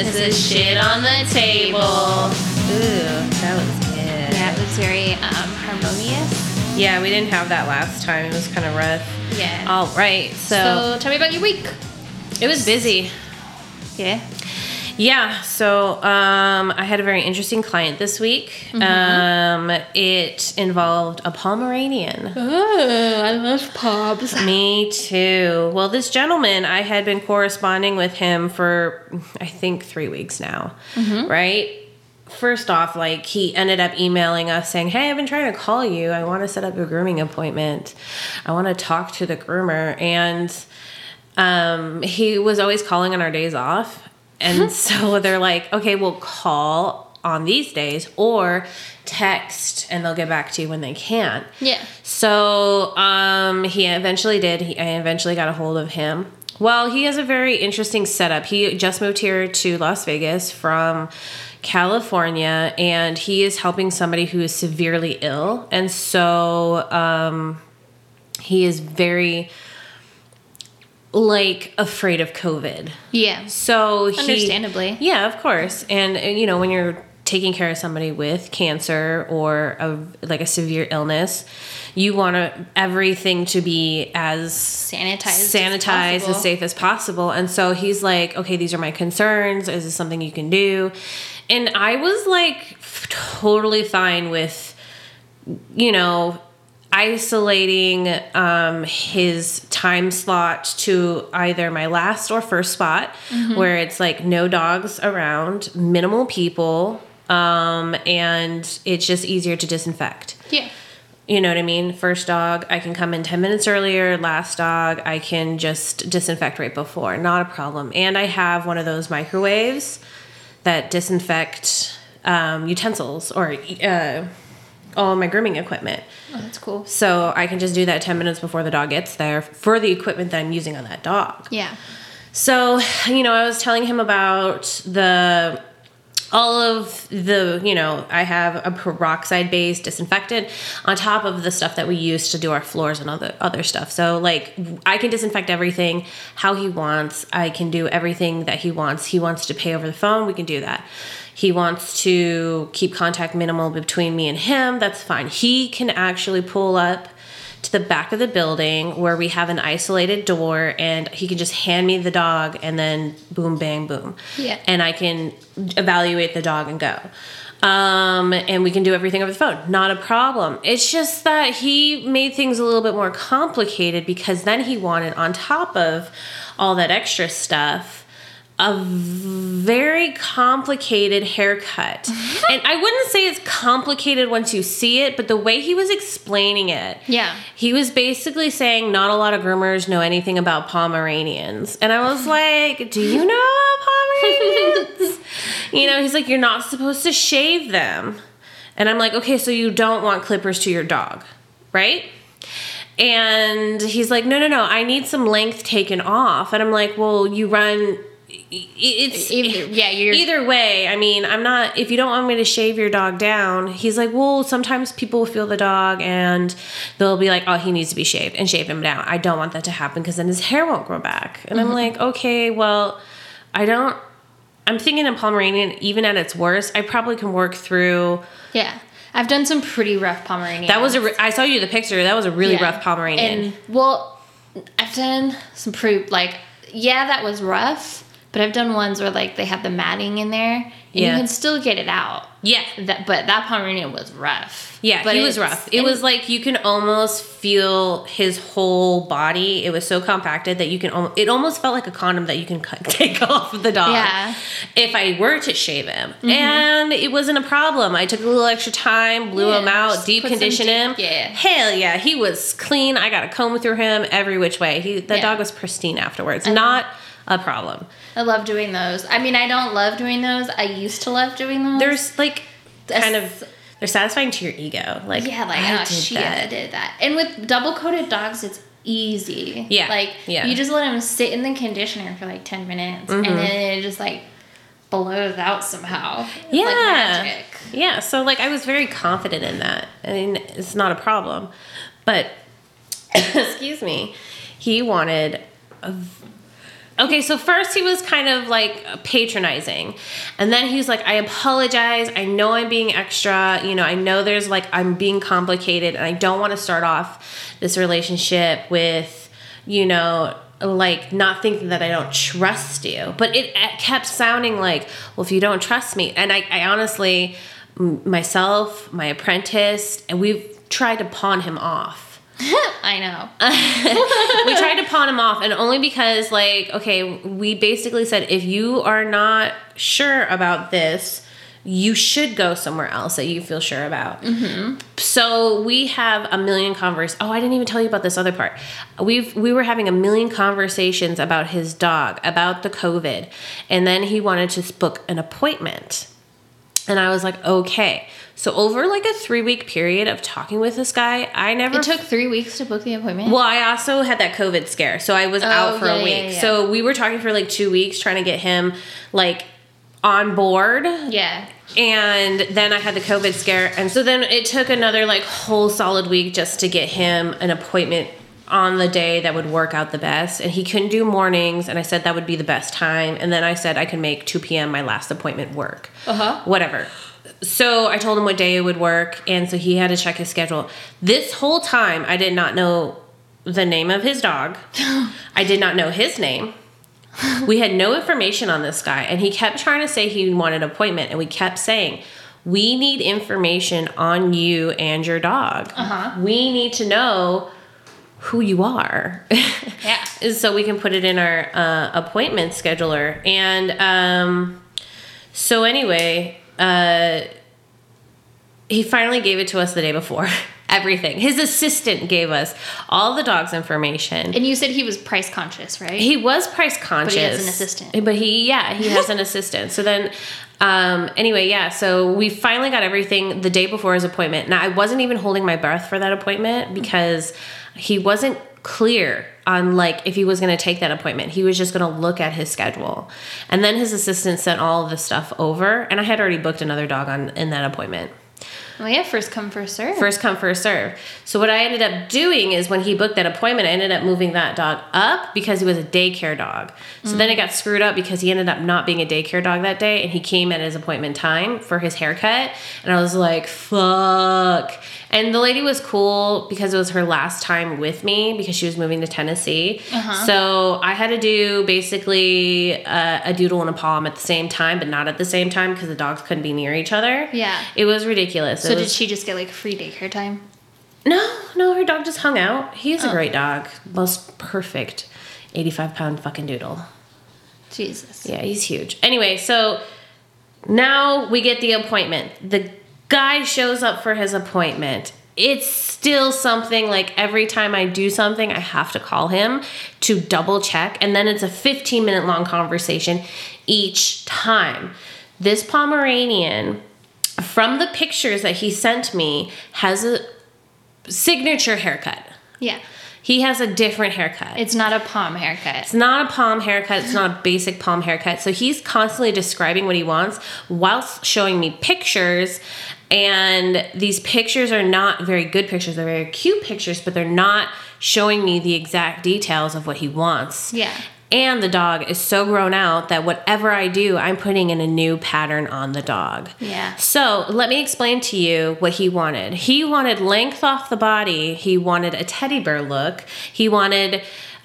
This is Shit on the Table. Ooh, that was good. Yeah, it was very um, harmonious. Yeah, we didn't have that last time. It was kind of rough. Yeah. All right, so, So tell me about your week. it was busy. Yeah. Yeah, so um, I had a very interesting client this week. Um, it involved a Pomeranian. Oh, I love pubs. Me too. Well, this gentleman, I had been corresponding with him for, I think, three weeks now, right? First off, like he ended up emailing us saying, Hey, I've been trying to call you. I want to set up a grooming appointment. I want to talk to the groomer. And um, he was always calling on our days off. And so they're like, Okay, we'll call on these days or text and they'll get back to you when they can. Yeah. So um, he eventually did. He, I eventually got a hold of him. Well, he has a very interesting setup. He just moved here to Las Vegas from California, and he is helping somebody who is severely ill. And so um, he is very like afraid of COVID. Yeah. So he, Understandably. yeah, of course. And, and you know, when you're taking care of somebody with cancer or a, like a severe illness, you want to, everything to be as Sanitized. sanitized as safe as possible. And so he's like, okay, these are my concerns. Is this something you can do? And I was like totally fine with, you know, isolating um, his time slot to either my last or first spot, where it's like no dogs around, minimal people, um, and it's just easier to disinfect. Yeah. You know what I mean? First dog, I can come in 10 minutes earlier. Last dog, I can just disinfect right before. Not a problem. And I have one of those microwaves that disinfect um, utensils or uh, all my grooming equipment. Oh, that's cool. So I can just do that 10 minutes before the dog gets there for the equipment that I'm using on that dog. Yeah. So, you know, I was telling him about the all of the, you know, I have a peroxide based disinfectant on top of the stuff that we use to do our floors and other other stuff. So like I can disinfect everything how he wants. I can do everything that he wants. He wants to pay over the phone, we can do that. He wants to keep contact minimal between me and him, that's fine. He can actually pull up to the back of the building where we have an isolated door and he can just hand me the dog and then boom bang boom Yeah. and i can evaluate the dog and go um, and we can do everything over the phone not a problem it's just that he made things a little bit more complicated because then he wanted on top of all that extra stuff a very complicated haircut. and I wouldn't say it's complicated once you see it, but the way he was explaining it, Yeah. he was basically saying not a lot of groomers know anything about Pomeranians. And I was like, do you know Pomeranians? you know, he's like, you're not supposed to shave them. And I'm like, okay, so you don't want clippers to your dog, right? And he's like, no, no, no, I need some length taken off. And I'm like, well, you run. It's Either, yeah. Either way, I mean, I'm not. If you don't want me to shave your dog down, he's like, well, sometimes people will feel the dog and they'll be like, oh, he needs to be shaved and shave him down. I don't want that to happen because then his hair won't grow back. And I'm mm-hmm. like, okay, well, I don't. I'm thinking in Pomeranian, even at its worst, I probably can work through. yeah. I've done some pretty rough Pomeranians. That was a. re- I saw you the picture. That was a really Yeah. rough Pomeranian. And well, I've done some pretty like yeah, that was rough. But I've done ones where like they have the matting in there, and Yeah. you can still get it out. yeah, That, but that Pomeranian was rough. Yeah, but he was rough. It was like you can almost feel his whole body. It was so compacted that you can. al- It almost felt like a condom that you can cut, take off the dog. Yeah. If I were to shave him, mm-hmm. and it wasn't a problem. I took a little extra time, blew Yeah, him out, deep conditioned him. yeah. Hell yeah, he was clean. I got a comb through him every which way. He the Yeah. dog was pristine afterwards. Not a problem. I love doing those. I mean, I don't love doing those. I used to love doing those. There's like kind of they're satisfying to your ego. Like yeah, like I oh, did shit, that. I did that. And with double coated dogs, it's easy. Yeah, like yeah. you just let them sit in the conditioner for like ten minutes, Mm-hmm. and then it just like blows out somehow. Yeah. like. Yeah, so like I was very confident in that. I mean, it's not a problem. But excuse me, he wanted a, okay, so first he was kind of like patronizing. And then he's like, I apologize. I know I'm being extra. You know, I know there's like, I'm being complicated and I don't want to start off this relationship with, you know, like not thinking that I don't trust you. But it, it kept sounding like, well, if you don't trust me. And I, I honestly, myself, my apprentice, and we've tried to pawn him off I know. we tried to pawn him off and only because like okay we basically said if you are not sure about this you should go somewhere else that you feel sure about. Mm-hmm. So we have a million convers oh i didn't even tell you about this other part. We've we were having a million conversations about his dog about the covid and then he wanted to book an appointment and i was like okay so over like a three week period of talking with this guy i never It took three weeks to book the appointment. well, I also had that COVID scare, so I was oh, out for yeah, a yeah, week. yeah. So we were talking for like two weeks, trying to get him like on board. yeah. And then I had the COVID scare, and so then it took another like whole solid week just to get him an appointment on the day that would work out the best. And he couldn't do mornings, and I said that would be the best time. And then I said I could make 2 p.m. my last appointment work. Uh-huh. Whatever. So I told him what day it would work, and so he had to check his schedule. This whole time, I did not know the name of his dog. I did not know his name. We had no information on this guy, and he kept trying to say he wanted an appointment, and we kept saying, "We need information on you and your dog. Uh-huh. We need to know who you are." Yeah. so we can put it in our uh, appointment scheduler. And um, so anyway, uh, he finally gave it to us the day before. Everything. His assistant gave us all the dog's information. And you said he was price conscious, right? He was price conscious. He has an assistant. But he, yeah, he has an assistant. So then, um, anyway, yeah. So we finally got everything the day before his appointment. Now I wasn't even holding my breath for that appointment because he wasn't clear on like if he was going to take that appointment. He was just going to look at his schedule, and then his assistant sent all of the stuff over, and I had already booked another dog on in that appointment. well, yeah, first come, first serve. First come, first serve. So what I ended up doing is when he booked that appointment, I ended up moving that dog up because he was a daycare dog. So then it got screwed up because he ended up not being a daycare dog that day, and he came at his appointment time for his haircut, and I was like, "Fuck." And the lady was cool because it was her last time with me because she was moving to Tennessee. Uh-huh. So I had to do basically uh, a doodle and a pom at the same time, but not at the same time because the dogs couldn't be near each other. Yeah. It was ridiculous. So did she just get like free daycare time? no, no, her dog just hung out. He's a Oh. great dog. Most perfect 85 pound fucking doodle. Jesus. Yeah, he's huge. Anyway, so now we get the appointment. The guy shows up for his appointment. It's still something like every time I do something, I have to call him to double check. And then it's a 15 minute long conversation each time. This Pomeranian, from the pictures that he sent me, has a signature haircut. Yeah. He has a different haircut. It's not a pom haircut. It's not a pom haircut. It's not a basic pom haircut. So he's constantly describing what he wants whilst showing me pictures. And these pictures are not very good pictures. They're very cute pictures, but they're not showing me the exact details of what he wants. Yeah. And the dog is so grown out that whatever I do, I'm putting in a new pattern on the dog. Yeah. So let me explain to you what he wanted. He wanted length off the body. He wanted a teddy bear look. He wanted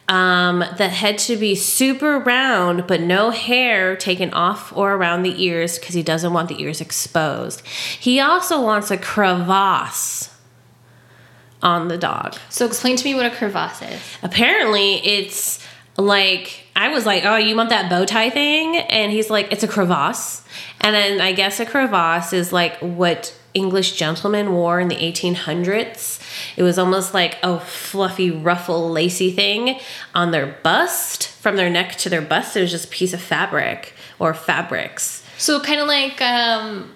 um, the head should be super round, but no hair taken off or around the ears because he doesn't want the ears exposed. He also wants a crevasse on the dog. So explain to me what a crevasse is. Apparently, it's like I was like, "Oh, you want that bow tie thing?" And he's like, "It's a crevasse." And then I guess a crevasse is like what English gentlemen wore in the 1800s. It was almost like a fluffy, ruffle, lacy thing on their bust, from their neck to their bust. It was just a piece of fabric or fabrics. So kind of like um,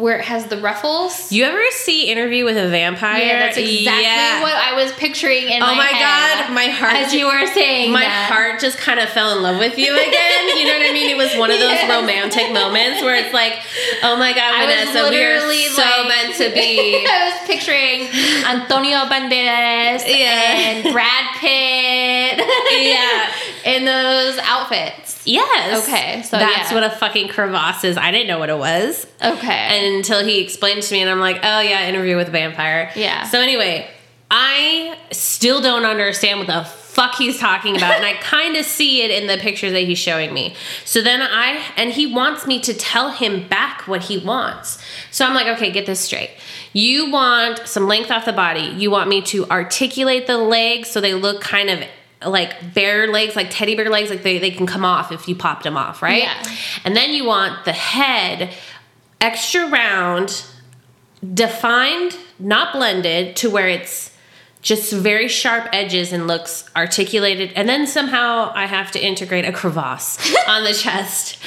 where it has the ruffles. You ever see Interview with a Vampire? Yeah, that's exactly Yeah. what I was picturing in Oh my my God, my heart as you were saying my that. heart just kind of fell in love with you again. You know what I mean? It was one of those Yes. romantic moments where it's like, oh my God, I Vanessa, we are so like- meant to be. I was picturing Antonio Banderas Yeah. and Brad Pitt. Yeah. in those outfits. Yes. Okay, so that's yeah. what a fucking crevasse is. I didn't know what it was. Okay. And until he explained to me, and I'm like, oh yeah, interview with a vampire. Yeah. So anyway, I still don't understand what the fuck he's talking about, and I kind of see it in the pictures that he's showing me. So then I, and he wants me to tell him back what he wants. So I'm like, okay, get this straight. You want some length off the body. You want me to articulate the legs so they look kind of like bear legs, like teddy bear legs, like they, they can come off if you popped them off, right? Yeah. And then you want the head extra round, defined, not blended, to where it's just very sharp edges and looks articulated. And then somehow I have to integrate a crevasse on the chest.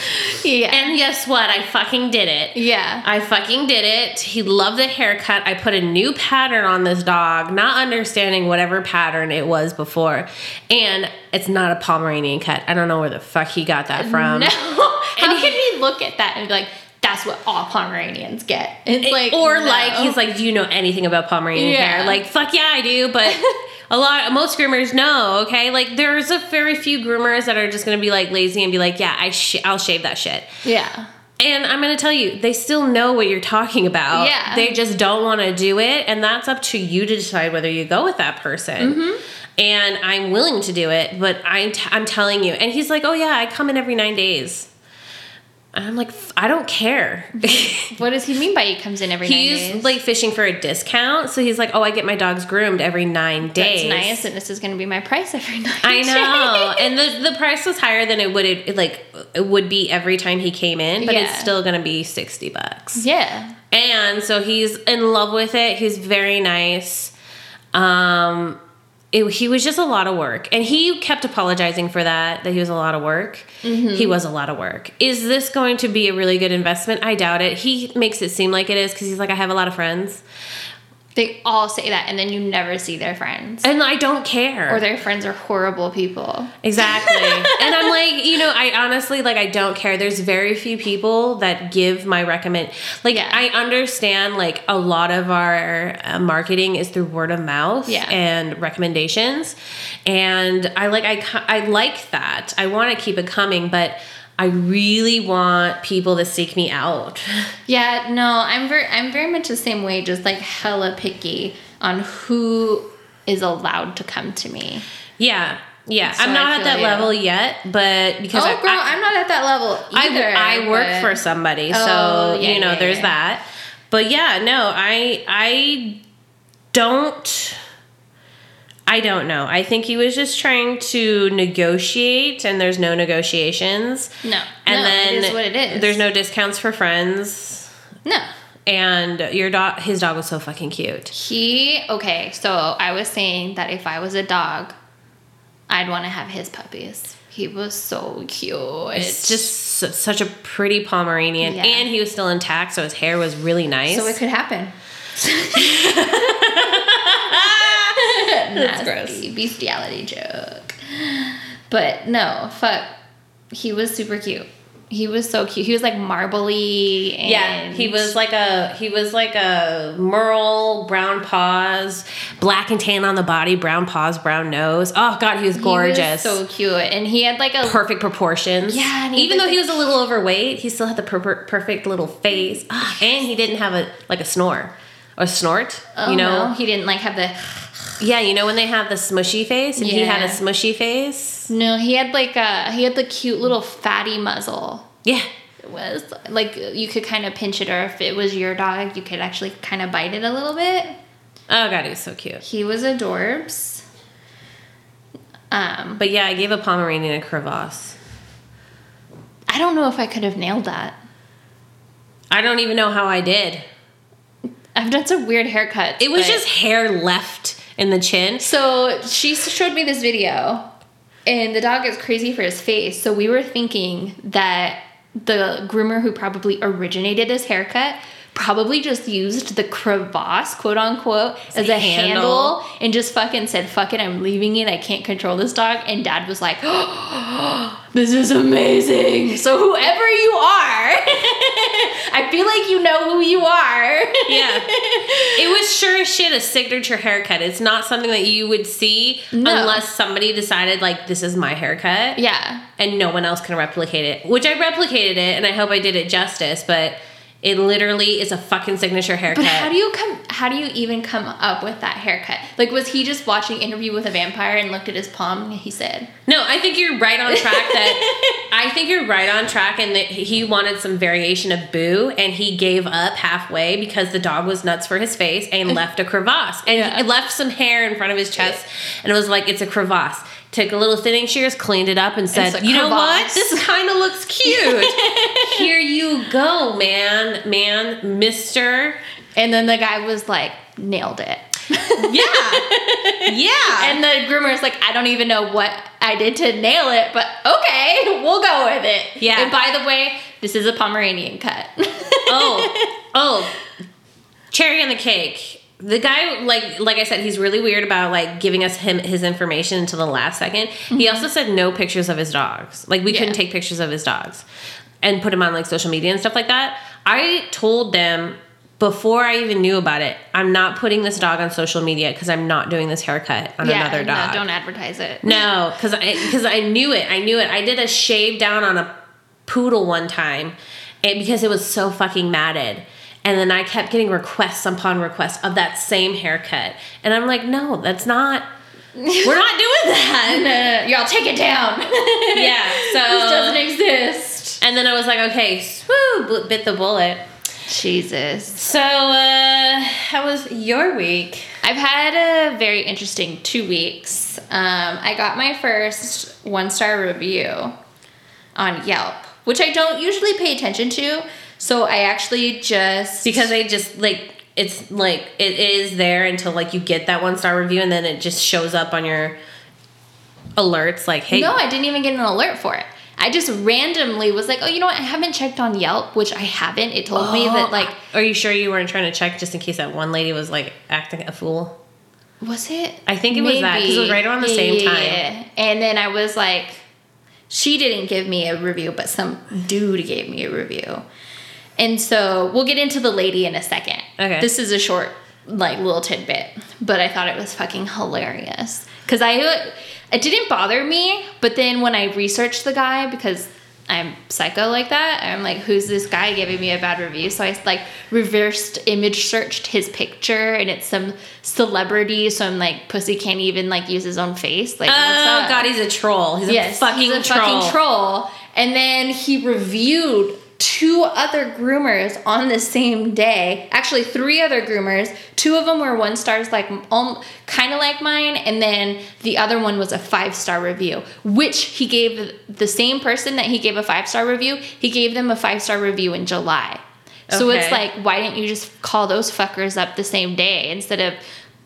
yeah. And guess what? I fucking did it. yeah. I fucking did it. He loved the haircut. I put a new pattern on this dog, not understanding whatever pattern it was before. And it's not a Pomeranian cut. I don't know where the fuck he got that from. no. How can he look at that and be like, that's what all Pomeranians get? It's like or no. like he's like, do you know anything about Pomeranian Yeah. hair? Like, fuck yeah, I do, but a lot most groomers know. Okay, like there's a very few groomers that are just gonna be like lazy and be like, yeah, I sh- I'll shave that shit. yeah. And I'm gonna tell you, they still know what you're talking about. Yeah. They just don't want to do it, and that's up to you to decide whether you go with that person. Mm-hmm. And I'm willing to do it, but I'm t- I'm telling you. And he's like, oh yeah, I come in every nine days. And I'm like, I don't care. What does he mean by he comes in every nine he's like fishing for a discount, so he's like, oh, I get my dogs groomed every nine days. that's days. nice, and this is going to be my price every night. I know, and the the price was higher than it would it, like it would be every time he came in, but it's still gonna be sixty bucks. yeah. And so he's in love with it. He's very nice. Um, it, he was just a lot of work, and he kept apologizing for that. That he was a lot of work. Mm-hmm. He was a lot of work. Is this going to be a really good investment? I doubt it. He makes it seem like it is because he's like, I have a lot of friends, They all say that, and then you never see their friends. and I don't care. Or their friends are horrible people. Exactly. and I'm like, you know, I honestly like I don't care. There's very few people that give my recommend. Like Yeah. I understand like a lot of our uh, marketing is through word of mouth Yeah. and recommendations. And I like I I like that. I want to keep it coming, but I really want people to seek me out. Yeah, no, I'm very I'm very much the same way, just like hella picky on who is allowed to come to me. Yeah. Yeah. So I'm not at that you. level yet, but because oh, I, girl, I, I, am not at that level either. I work but- for somebody, so Oh, yeah, you know, yeah, there's yeah. that. But yeah, no, I I don't I don't know. I think he was just trying to negotiate and there's no negotiations. No, And no, then it is what it is. there's no discounts for friends. no. And your dog his dog was so fucking cute. He okay. So I was saying that if I was a dog, I'd want to have his puppies. He was so cute. It's just su- such a pretty Pomeranian Yeah. and he was still intact so his hair was really nice. so it could happen. That's Nasty Bestiality joke. But no, fuck. He was super cute. He was so cute. He was like marbly and Yeah, he was like a he was like a merle, brown paws, black and tan on the body, brown paws, brown nose. Oh god, he was gorgeous. He was so cute, and he had like a perfect proportions. Yeah, and even though he was a little overweight, he still had the per- perfect little face, Ah, and he didn't have a like a snore or snort. oh, you know, no, he didn't like have the yeah, you know when they have the smushy face, and he had a smushy face. no. He had like a he had the cute little fatty muzzle. Yeah, It was like you could kind of pinch it, or if it was your dog, you could actually kind of bite it a little bit. oh god, he was so cute. He was adorbs. Um, But yeah, I gave a Pomeranian a crevasse. I don't know if I could have nailed that. I don't even know how I did. I've done some weird haircuts. It was just hair left in the chin. So she showed me this video, and the dog is crazy for his face. So we were thinking that the groomer who probably originated this haircut probably just used the crevasse, quote unquote, as a handle. handle. and just fucking said, fuck it, I'm leaving it. I can't control this dog. And dad was like, this is amazing. So, whoever you are, I feel like you know who you are. Yeah. it was sure as shit a signature haircut. It's not something that you would see No. unless somebody decided, like, this is my haircut. yeah. And no one else can replicate it. Which I replicated it, and I hope I did it justice, but it literally is a fucking signature haircut. But how do you come? How do you even come up with that haircut? Like, was he just watching Interview with a Vampire and looked at his palm? and He said, No, I think you're right on track. That I think you're right on track, and that he wanted some variation of Boo, and he gave up halfway because the dog was nuts for his face and left a crevasse, and Yeah. it left some hair in front of his chest, and it was like it's a crevasse. Took a little thinning shears, cleaned it up, and said, a "You know what? This kind of looks cute. Here you go, man, man, Mister." and then the guy was like, nailed it. Yeah, yeah. And the groomer's like, I don't even know what I did to nail it, but okay, we'll go with it. Yeah. And by the way, this is a Pomeranian cut. oh, oh, cherry on the cake. The guy, like, like I said, he's really weird about like giving us him his information until the last 2nd He mm-hmm. also said no pictures of his dogs. Like, we couldn't take pictures of his dogs and put him on like social media and stuff like that. I told them before I even knew about it, I'm not putting this dog on social media because I'm not doing this haircut on yeah, another uh, dog. No, don't advertise it. No, because I because I knew it. I knew it. I did a shave down on a poodle one time, and because it was so fucking matted. And then I kept getting requests upon requests of that same haircut, and I'm like, no, that's not. We're not doing that. No, y'all take it down. yeah. this So doesn't exist. and then I was like, okay, whoo, bit the bullet. Jesus. So uh, how was your week? I've had a very interesting two weeks. Um, I got my first one star review on Yelp, which I don't usually pay attention to. So I actually just Because I just like it's like it is there until like you get that one star review and then it just shows up on your alerts like hey no, I didn't even get an alert for it. I just randomly was like, oh, you know what? I haven't checked on Yelp, which I haven't. It told me that oh, like, are you sure you weren't trying to check just in case that one lady was like acting a fool was it? I think it was that because it was right around the same time. Yeah. And then I was like, she didn't give me a review, but some dude gave me a review. And so we'll get into the lady in a second. Okay. This is a short, like, little tidbit, but I thought it was fucking hilarious. Because I, it didn't bother me, but then when I researched the guy, because I'm psycho like that, I'm like, who's this guy giving me a bad review? So I, like, reversed image searched his picture, and it's some celebrity, so I'm like, pussy can't even, like, use his own face. Like, oh god he's a troll he's yes, a fucking he's a troll fucking troll. And then he reviewed two other groomers on the same day. Actually, three other groomers. Two of them were one stars, like um, kind of like mine, and then the other one was a five star review, which he gave the same person that he gave a five star review. He gave them a five star review in July. So it's like, why didn't you just call those fuckers up the same day instead of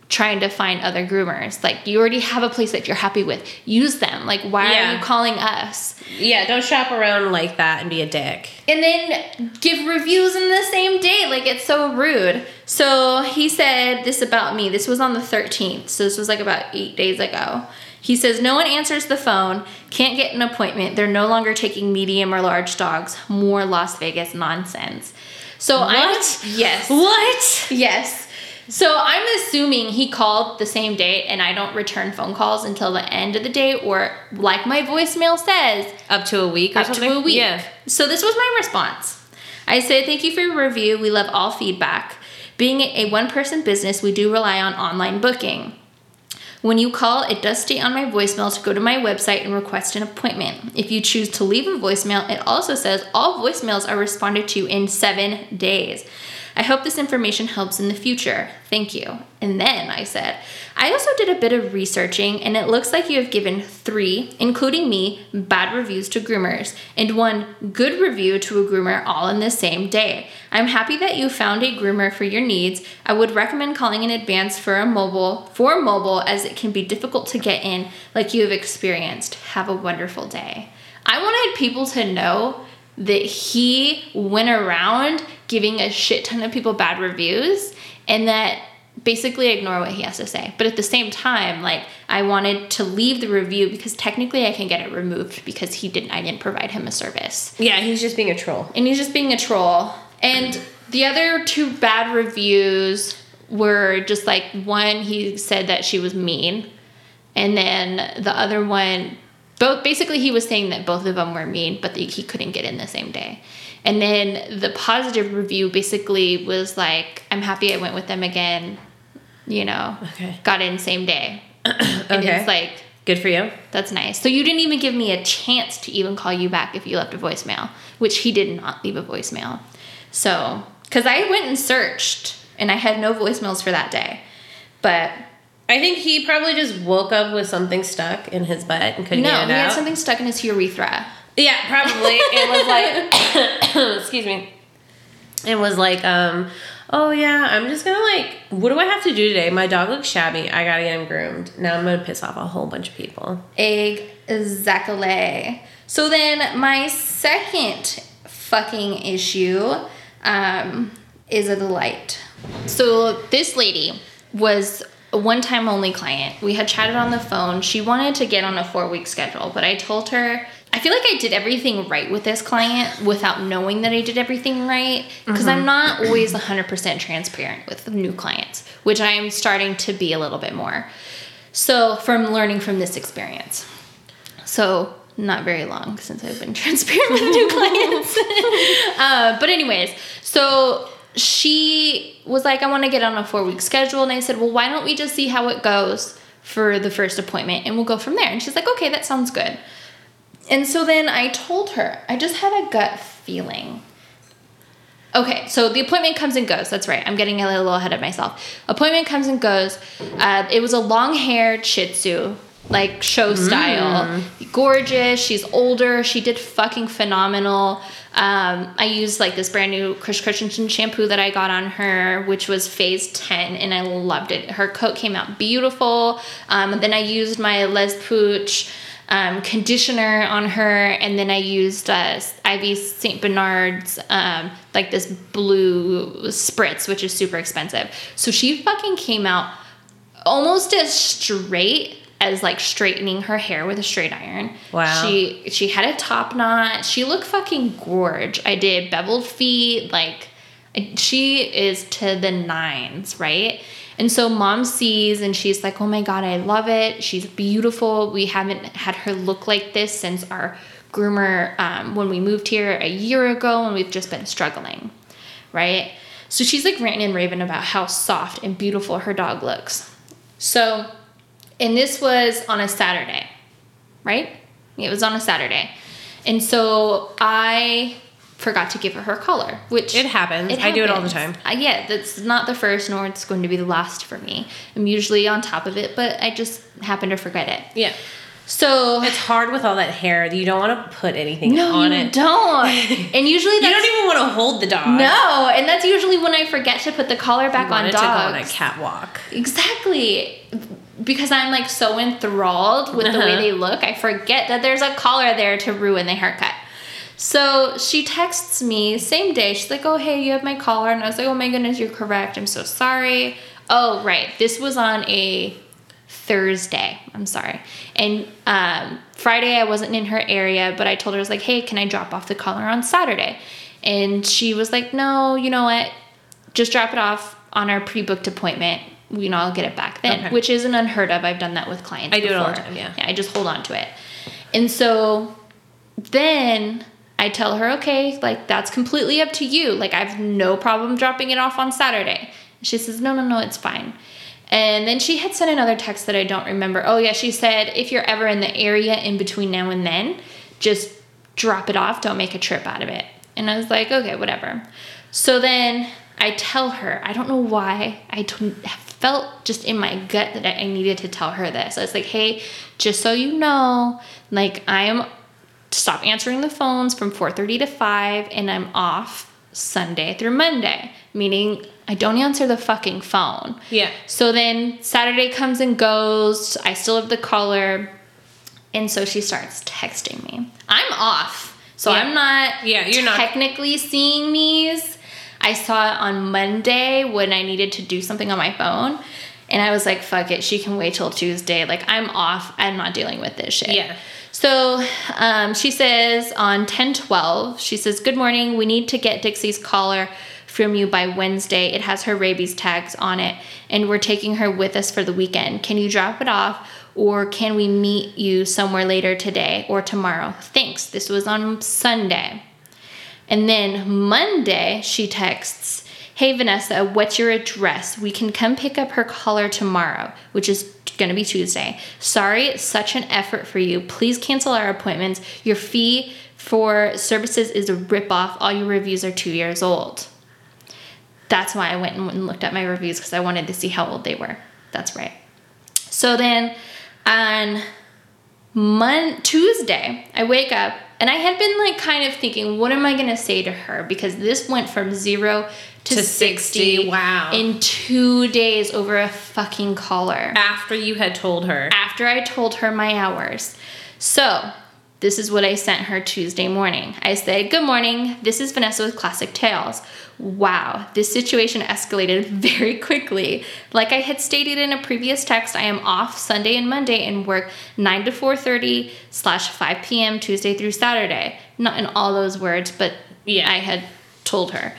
trying to find other groomers? Like, you already have a place that you're happy with. Use them. Like, why Yeah. are you calling us? yeah don't shop around like that and be a dick And then give reviews in the same day. Like, it's so rude. So he said this about me. This was on the 13th. So this was like about eight days ago. He says, No one answers the phone, can't get an appointment. They're no longer taking medium or large dogs. More Las Vegas nonsense. So I'm. What? Yes. what Yes. So I'm assuming he called the same date and I don't return phone calls until the end of the day or like my voicemail says, up to a week or up something to a week. yeah So this was my response. I say Thank you for your review. We love all feedback. Being a one person business, we do rely on online booking. When you call, it does state on my voicemail to go to my website and request an appointment. If you choose to leave a voicemail, it also says all voicemails are responded to in seven days. I hope this information helps in the future. Thank you. And then I said, I also did a bit of researching, and it looks like you have given three, including me, bad reviews to groomers, and one good review to a groomer all in the same day. I'm happy that you found a groomer for your needs. I would recommend calling in advance for a mobile for mobile as it can be difficult to get in like you have experienced. Have a wonderful day. I wanted people to know that he went around giving a shit ton of people bad reviews and that basically ignore what he has to say. But at the same time, like I wanted to leave the review because technically I can get it removed because he didn't I didn't provide him a service. Yeah, he's just being a troll. And he's just being a troll. And the other two bad reviews were just like one he said that she was mean and then the other one both basically he was saying that both of them were mean but he couldn't get in the same day and then the positive review basically was like i'm happy i went with them again you know Okay. got in same day and Okay. it's like Good for you. that's nice so you didn't even give me a chance to even call you back if you left a voicemail which he did not leave a voicemail so because i went and searched and i had no voicemails for that day but I think he probably just woke up with something stuck in his butt and couldn't no get it out. No, he had something stuck in his urethra Yeah, probably. it was like, excuse me. It was like, um, oh yeah, I'm just gonna like, what do I have to do today? My dog looks shabby. I gotta get him groomed. Now I'm gonna piss off a whole bunch of people. Exactly. So then my second fucking issue um, is a delight. So this lady was a one time only client. We had chatted on the phone. She wanted to get on a four week schedule, but I told her I feel like I did everything right with this client without knowing that I did everything right because I'm not always 100% transparent with new clients, which I am starting to be a little bit more. So, from learning from this experience. So, not very long since I've been transparent with new clients. uh, but, anyways, so she was like, I want to get on a four week schedule. And I said, Well, why don't we just see how it goes for the first appointment and we'll go from there? And she's like, Okay, that sounds good. And so then I told her, I just had a gut feeling. Okay, so the appointment comes and goes. That's right. I'm getting a little ahead of myself. Appointment comes and goes. Uh, it was a long haired Shih Tzu, like show style. Gorgeous. She's older. She did fucking phenomenal. Um, I used like this brand new Chris Christensen shampoo that I got on her, which was phase 10, and I loved it. Her coat came out beautiful. Um, then I used my Les Pooch um, conditioner on her, and then I used uh, Iv San Bernard's, um, like this blue spritz, which is super expensive. So she fucking came out almost as straight as like straightening her hair with a straight iron. Wow. She she had a top knot. She looked fucking gorge. I did beveled feet, like she is to the nines, right? And so mom sees and she's like, "Oh my god, I love it. She's beautiful. We haven't had her look like this since our groomer um, when we moved here a year ago, and we've just been struggling, right?" So she's like ranting and raving about how soft and beautiful her dog looks. So, and this was on a Saturday, right? It was on a Saturday. And so I forgot to give her her collar, which It happens. I do it all the time. Uh, yeah, that's not the first, nor it's going to be the last for me. I'm usually on top of it, but I just happen to forget it. Yeah. So It's hard with all that hair. You don't want to put anything no, on you it. don't. And usually You don't even want to hold the dog. no, and that's usually when I forget to put the collar back You on it to go on a dogs. catwalk. Exactly. Because I'm like so enthralled with the way Uh-huh. they look, I forget that there's a collar there to ruin the haircut. So she texts me same day. She's like, "Oh hey, you have my collar," and I was like, "Oh my goodness, you're correct. I'm so sorry." Oh right, this was on a Thursday. I'm sorry. And um, Friday I wasn't in her area, but I told her I was like, "Hey, can I drop off the collar on Saturday?" And she was like, "No, you know what? Just drop it off on our pre-booked appointment. You know, I'll get it back then." Okay. Which isn't unheard of. I've done that with clients. I do it all the time, yeah. Yeah, I just hold on to it. And so then I tell her, okay, like that's completely up to you. Like I have no problem dropping it off on Saturday. She says, no, no, no, it's fine. And then she had sent another text that I don't remember. Oh, yeah, she said, if you're ever in the area in between now and then, just drop it off. Don't make a trip out of it. And I was like, okay, whatever. So then I tell her, I don't know why, I felt just in my gut that I needed to tell her this. I was like, hey, just so you know, like I'm stop answering the phones from 4:30 to 5 and I'm off Sunday through Monday, meaning I don't answer the fucking phone. Yeah. So then Saturday comes and goes. I still have the collar. And so she starts texting me. I'm off. So Yeah. I'm not Yeah, you're not- technically seeing these. I saw it on Monday when I needed to do something on my phone. And I was like, fuck it, she can wait till Tuesday. Like, I'm off. I'm not dealing with this shit. Yeah. So um, she says on 10 12, she says, Good morning. We need to get Dixie's collar from you by Wednesday. It has her rabies tags on it, and we're taking her with us for the weekend. Can you drop it off, or can we meet you somewhere later today or tomorrow? Thanks. This was on Sunday. And then Monday, she texts, Hey Vanessa, what's your address? We can come pick up her collar tomorrow, which is going to be Tuesday. Sorry, such an effort for you. Please cancel our appointments. Your fee for services is a ripoff. All your reviews are two years old. That's why I went and looked at my reviews because I wanted to see how old they were. That's right. So then on Mon- Tuesday, I wake up and I had been like kind of thinking, what am I going to say to her? Because this went from zero to, To 60, 60, wow. in two days over a fucking collar After you had told her. after I told her my hours. So, this is what I sent her Tuesday morning. I said, Good morning, this is Vanessa with Classic Tails. Wow, this situation escalated very quickly. Like I had stated in a previous text, I am off Sunday and Monday and work 9 to 4.30 slash 5 p.m. Tuesday through Saturday. Not in all those words, but Yeah. I had told her.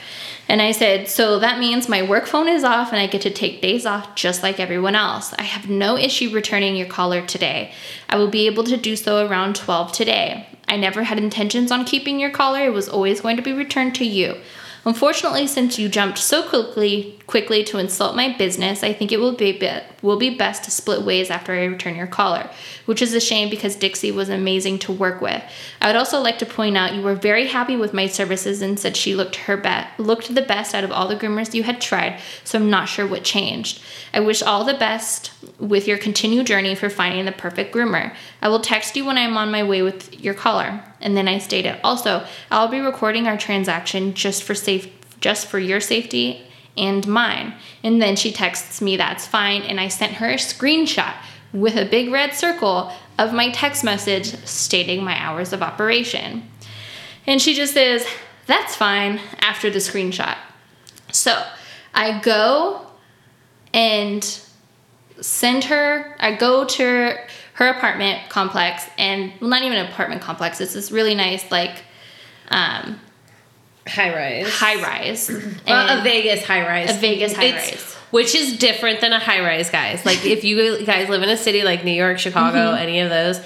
And I said, so that means my work phone is off and I get to take days off just like everyone else. I have no issue returning your collar today. I will be able to do so around 12 today. I never had intentions on keeping your collar. It was always going to be returned to you. Unfortunately, since you jumped so quickly quickly to insult my business, I think it will be be- will be best to split ways after I return your collar, which is a shame because Dixie was amazing to work with. I would also like to point out you were very happy with my services and said she looked her best looked the best out of all the groomers you had tried, so I'm not sure what changed. I wish all the best with your continued journey for finding the perfect groomer. I will text you when I'm on my way with your collar. And then I stated, also, I'll be recording our transaction just for safe just for your safety and mine. And then she texts me that's fine and I sent her a screenshot with a big red circle of my text message stating my hours of operation. And she just says, that's fine after the screenshot. So I go and send her, I go to her apartment complex and, well, not even an apartment complex, it's this really nice, like, um, High rise. high rise. Well, a Vegas high rise. A Vegas high It's- rise. Which is different than a high rise, guys. Like if you guys live in a city like New York, Chicago, Mm-hmm. any of those,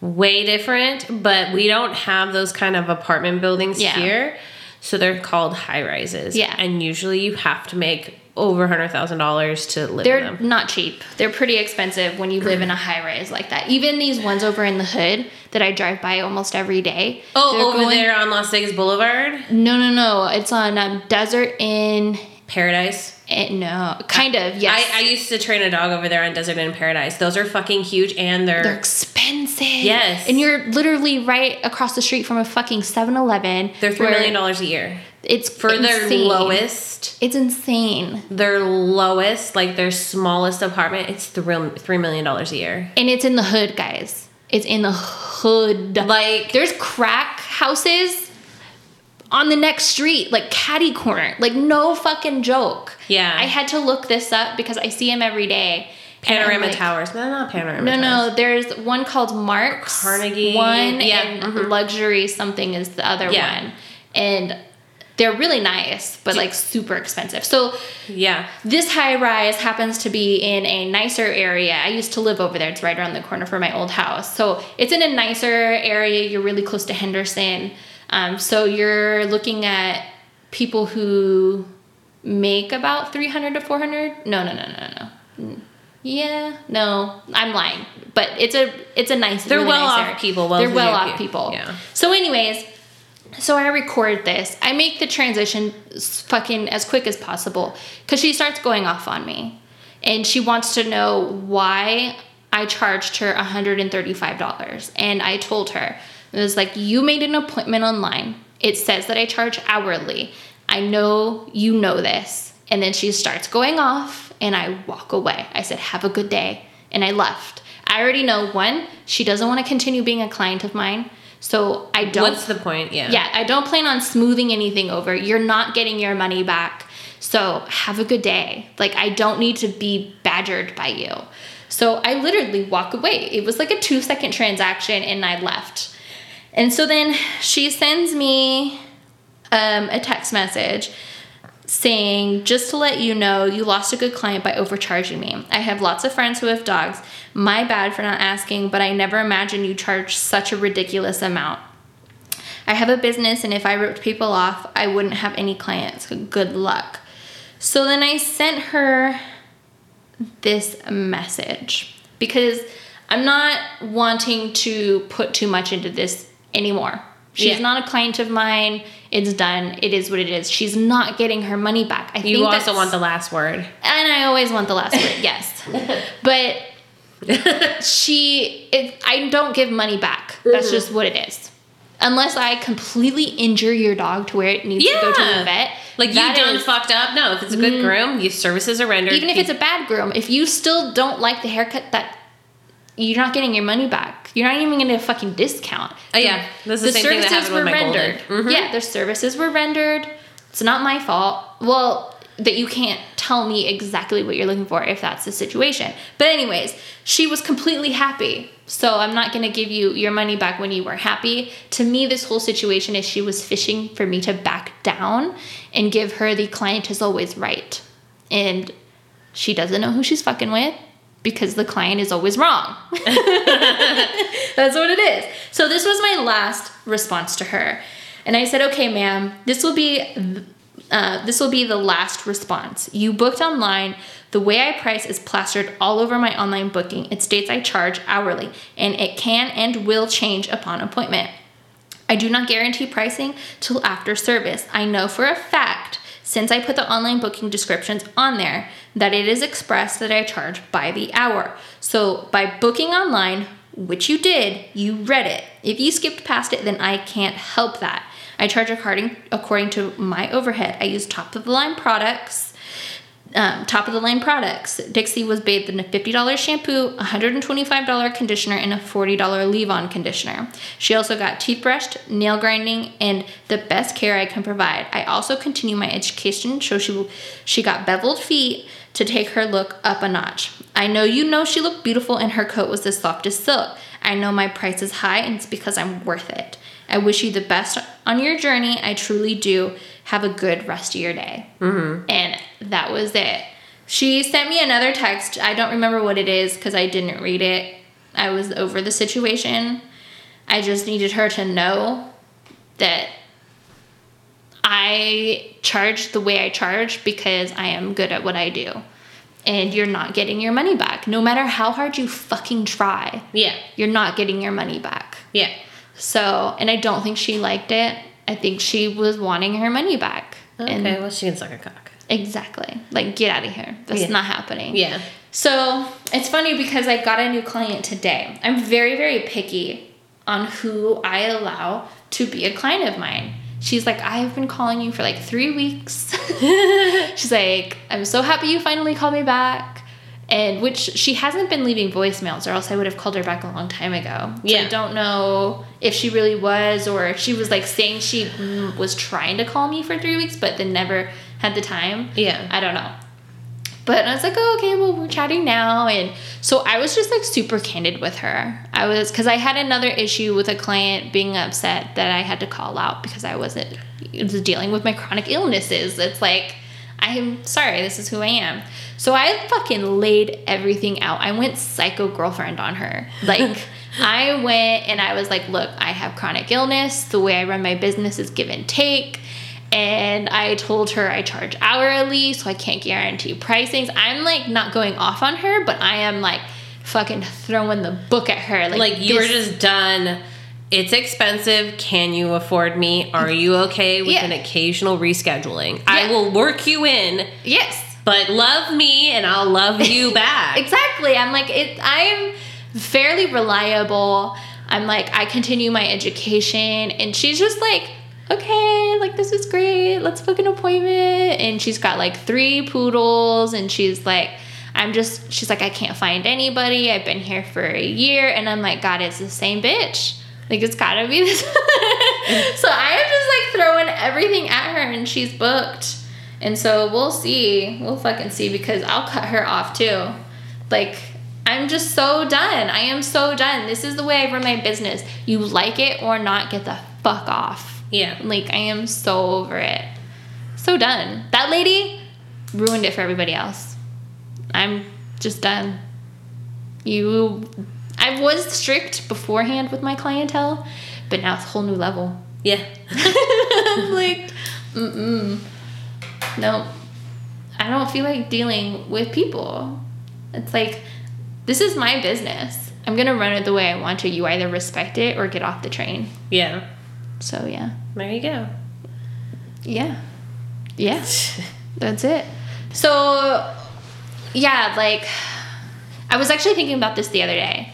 way different. But we don't have those kind of apartment buildings Yeah. here. So they're called high rises. Yeah. And usually you have to make over a hundred thousand dollars to live They're in them. not cheap. They're pretty expensive when you live in a high rise like that. Even these ones over in the hood that I drive by almost every day. Oh, over going- there on Las Vegas Boulevard, No, no, no. It's on um, Desert Inn. Paradise. eh, no, kind of. Yes. I, I used to train a dog over there on Desert Inn Paradise. Those are fucking huge, and they're, they're expensive. Yes. And you're literally right across the street from a fucking 7-Eleven. they're three million dollars a year It's for their lowest. It's insane. their lowest, like their smallest apartment, it's three three million dollars a year. And it's in the hood, guys. It's in the hood. Like There's crack houses on the next street, like catty corner. Like no fucking joke. Yeah. I had to look this up because I see him every day. Panorama like, towers, no, not panorama. No, towers. no. There's one called Marks, Carnegie. one, Yeah, and mhm. Luxury something is the other Yeah. one, and they're really nice, but like super expensive. So Yeah, this high rise happens to be in a nicer area. I used to live over there. It's right around the corner from my old house. So it's in a nicer area. You're really close to Henderson. Um, so you're looking at people who make about 300 to 400. No, no, no, no, no. Yeah, no, I'm lying. But it's a it's a nice. They're really well nice off area. people, They're well-to-do well off pe- people. yeah. So, anyways, so I record this. I make the transition fucking as quick as possible because she starts going off on me. And she wants to know why I charged her $135. And I told her, it was like, you made an appointment online. It says that I charge hourly. I know you know this. And then she starts going off and I walk away. I said, have a good day. And I left. I already know one, she doesn't want to continue being a client of mine. So I don't. What's the point? Yeah. Yeah, I don't plan on smoothing anything over. You're not getting your money back. So have a good day. Like, I don't need to be badgered by you. So I literally walk away. It was like a two second transaction and I left. And so then she sends me um, a text message saying, just to let you know, you lost a good client by overcharging me. I have lots of friends who have dogs. My bad for not asking, but I never imagined you charge such a ridiculous amount. I have a business, and if I ripped people off, I wouldn't have any clients. Good luck. So then I sent her this message because I'm not wanting to put too much into this anymore. She's Yeah. not a client of mine. It's done. It is what it is. She's not getting her money back. I You also want the last word. and I always want the last word, yes. But she, it, I don't give money back. That's just what it is. Unless I completely injure your dog to where it needs to go to the vet. Like you done is- Mm. fucked up. No, if it's a good groom, your services are rendered. even if it's a bad groom, if you still don't like the haircut, that you're not getting your money back. You're not even getting a fucking discount. Oh, yeah. That's the same thing that happened with my golden. rendered. Mhm. Yeah, their services were rendered. It's not my fault. Well, that you can't tell me exactly what you're looking for if that's the situation. But anyways, she was completely happy. So I'm not going to give you your money back when you were happy. To me this whole situation is she was fishing for me to back down and give her the client is always right. And she doesn't know who she's fucking with because the client is always wrong. That's what it is. So this was my last response to her. And I said, "Okay, ma'am, this will be uh, this will be the last response. You booked online. The way I price is plastered all over my online booking. It states I charge hourly, and it can and will change upon appointment. I do not guarantee pricing till after service. I know for a fact, since I put the online booking descriptions on there, that it is expressed that I charge by the hour. So by booking online, which you did, you read it. If you skipped past it, then I can't help that. I charge according to my overhead. I use top of the line products um, top of the line products. Dixie was bathed in a $50 shampoo, $125 conditioner, and a $40 leave on conditioner. She also got teeth brushed, nail grinding, and the best care I can provide. I also continue my education, so she, she got beveled feet to take her look up a notch. I know you know she looked beautiful and her coat was the softest silk. I know my price is high and it's because I'm worth it. I wish you the best on your journey. I truly do. Have a good rest of your day. Mm-hmm. And that was it. She sent me another text. I don't remember what it is because I didn't read it. I was over the situation. I just needed her to know that I charge the way I charge because I am good at what I do. And you're not getting your money back. No matter how hard you fucking try, Yeah. you're not getting your money back. Yeah. So, and I don't think she liked it. I think she was wanting her money back. Okay. And well, she can suck a cock. exactly. Like, get out of here. That's Yeah. not happening. Yeah. So it's funny because I got a new client today. I'm very, very picky on who I allow to be a client of mine. She's like, I have been calling you for like three weeks. She's like, I'm so happy you finally called me back. And which she hasn't been leaving voicemails, or else I would have called her back a long time ago. So Yeah. I don't know if she really was, or if she was like saying she was trying to call me for three weeks, but then never had the time. Yeah. I don't know. But I was like, oh, okay, well, we're chatting now. And so I was just like super candid with her. I was, because I had another issue with a client being upset that I had to call out because I wasn't dealing with my chronic illnesses. It's like, I'm sorry, this is who I am. So I fucking laid everything out. I went psycho girlfriend on her. Like, I went and I was like, look, I have chronic illness. The way I run my business is give and take and I told her I charge hourly, so I can't guarantee pricings. I'm like not going off on her, but I am like fucking throwing the book at her. Like, Like you were just done. It's expensive. Can you afford me? Are you okay with Yeah. an occasional rescheduling? I will work you in, yes, but love me and I'll love you back. exactly. I'm like it. I'm fairly reliable. I'm like I continue my education, and she's just like. Okay, like this is great. Let's book an appointment. And she's got like three poodles, and she's like, I'm just, she's like, I can't find anybody. I've been here for a year. And I'm like, God, it's the same bitch. Like it's gotta be this. so I am just like throwing everything at her, and she's booked. And so we'll see. We'll fucking see because I'll cut her off too. Like I'm just so done. I am so done. This is the way I run my business. You like it or not, get the fuck off. Yeah. Like I am so over it. So done. That lady ruined it for everybody else. I'm just done. You I was strict beforehand with my clientele, but now it's a whole new level. Yeah. I'm like, mm-mm. No. I don't feel like dealing with people. It's like, this is my business. I'm gonna run it the way I want to. You either respect it or get off the train. Yeah. So yeah. There you go. Yeah. Yeah. That's it. So, yeah, like, I was actually thinking about this the other day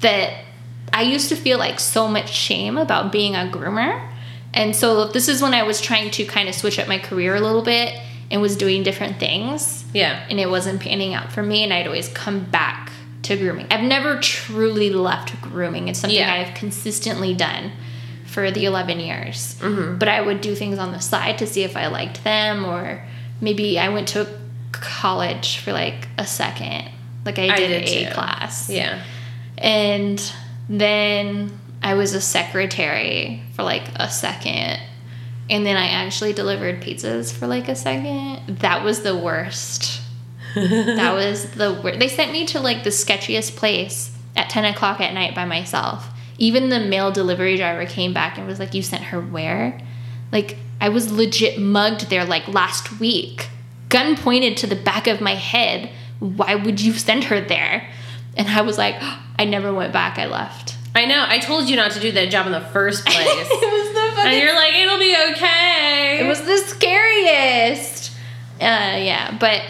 that I used to feel like so much shame about being a groomer. And so, this is when I was trying to kind of switch up my career a little bit and was doing different things. Yeah. And it wasn't panning out for me, and I'd always come back to grooming. I've never truly left grooming, it's something Yeah. I've consistently done for the 11 years. Mm-hmm. But I would do things on the side to see if I liked them, or maybe I went to college for like a second. Like I I did, did a too. class. Yeah. And then I was a secretary for like a second. And then I actually delivered pizzas for like a second. That was the worst. that was the worst. They sent me to like the sketchiest place at 10 o'clock at night by myself. Even the mail delivery driver came back and was like, You sent her where? Like, I was legit mugged there like last week. Gun pointed to the back of my head. Why would you send her there? And I was like, I never went back. I left. I know. I told you not to do that job in the first place. it was the fucking and you're like, it'll be okay. It was the scariest. Uh, yeah, but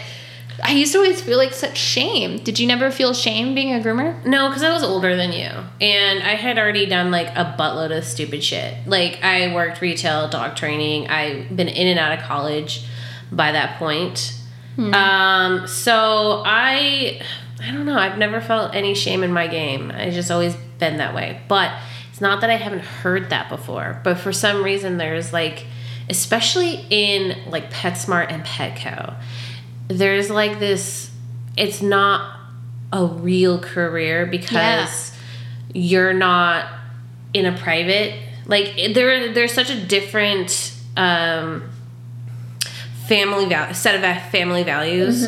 I used to always feel like such shame. Did you never feel shame being a groomer? No, because I was older than you. And I had already done like a buttload of stupid shit. Like, I worked retail, dog training. I've been in and out of college by that point. Um, so I, I don't know. I've never felt any shame in my game. I just always been that way. But it's not that I haven't heard that before. But for some reason, there's like, especially in like PetSmart and Petco, there's like this. It's not a real career because you're not in a private like there there's such a different um family val- set of family values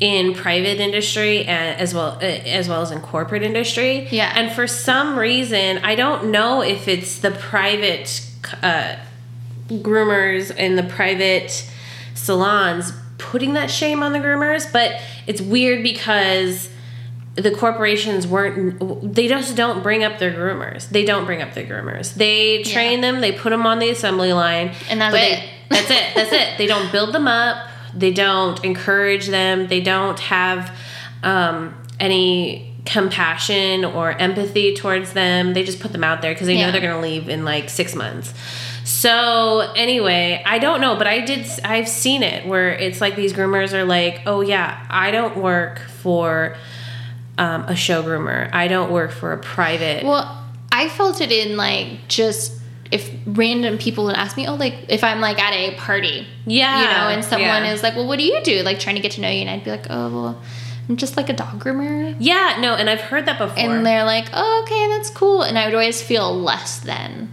in private industry and as well uh, as well as in corporate industry. Yeah. and for some reason i don't know if it's the private uh groomers and the private salons putting that shame on the groomers but it's weird because the corporations weren't they just don't bring up their groomers. They don't bring up their groomers. They train them they put them on the assembly line And that's it. they- that's it. That's it. They don't build them up they don't encourage them. They don't have um, any compassion or empathy towards them. They just put them out there because they know they're going to leave in like six months. So anyway i don't know but i did i've seen it where it's like these groomers are like oh yeah i don't work for um, a show groomer. I don't work for a private Well, I felt it in like just if random people would ask me, oh, like if I'm like at a party, yeah you know, and someone yeah. is like, well, what do you do? Like trying to get to know you, and I'd be like, oh, well, I'm just like a dog groomer. yeah no and i've heard that before and they're like, "Oh, okay, that's cool," and I would always feel less than.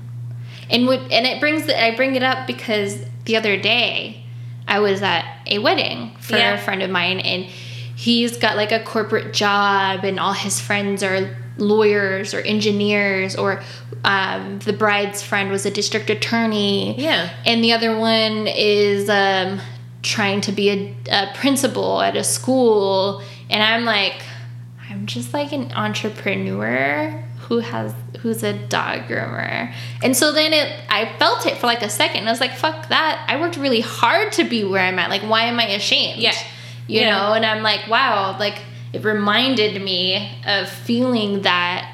And would and it brings the, I bring it up because the other day I was at a wedding for Yeah. a friend of mine, and he's got like a corporate job, and all his friends are lawyers or engineers, or um, the bride's friend was a district attorney, Yeah. and the other one is um, trying to be a, a principal at a school, and I'm like. I'm just like an entrepreneur who has who's a dog groomer. And so then it I felt it for like a second. I was like, fuck that. I worked really hard to be where I'm at. Like why am I ashamed? Yeah. You Yeah. know, and I'm like, wow, like it reminded me of feeling that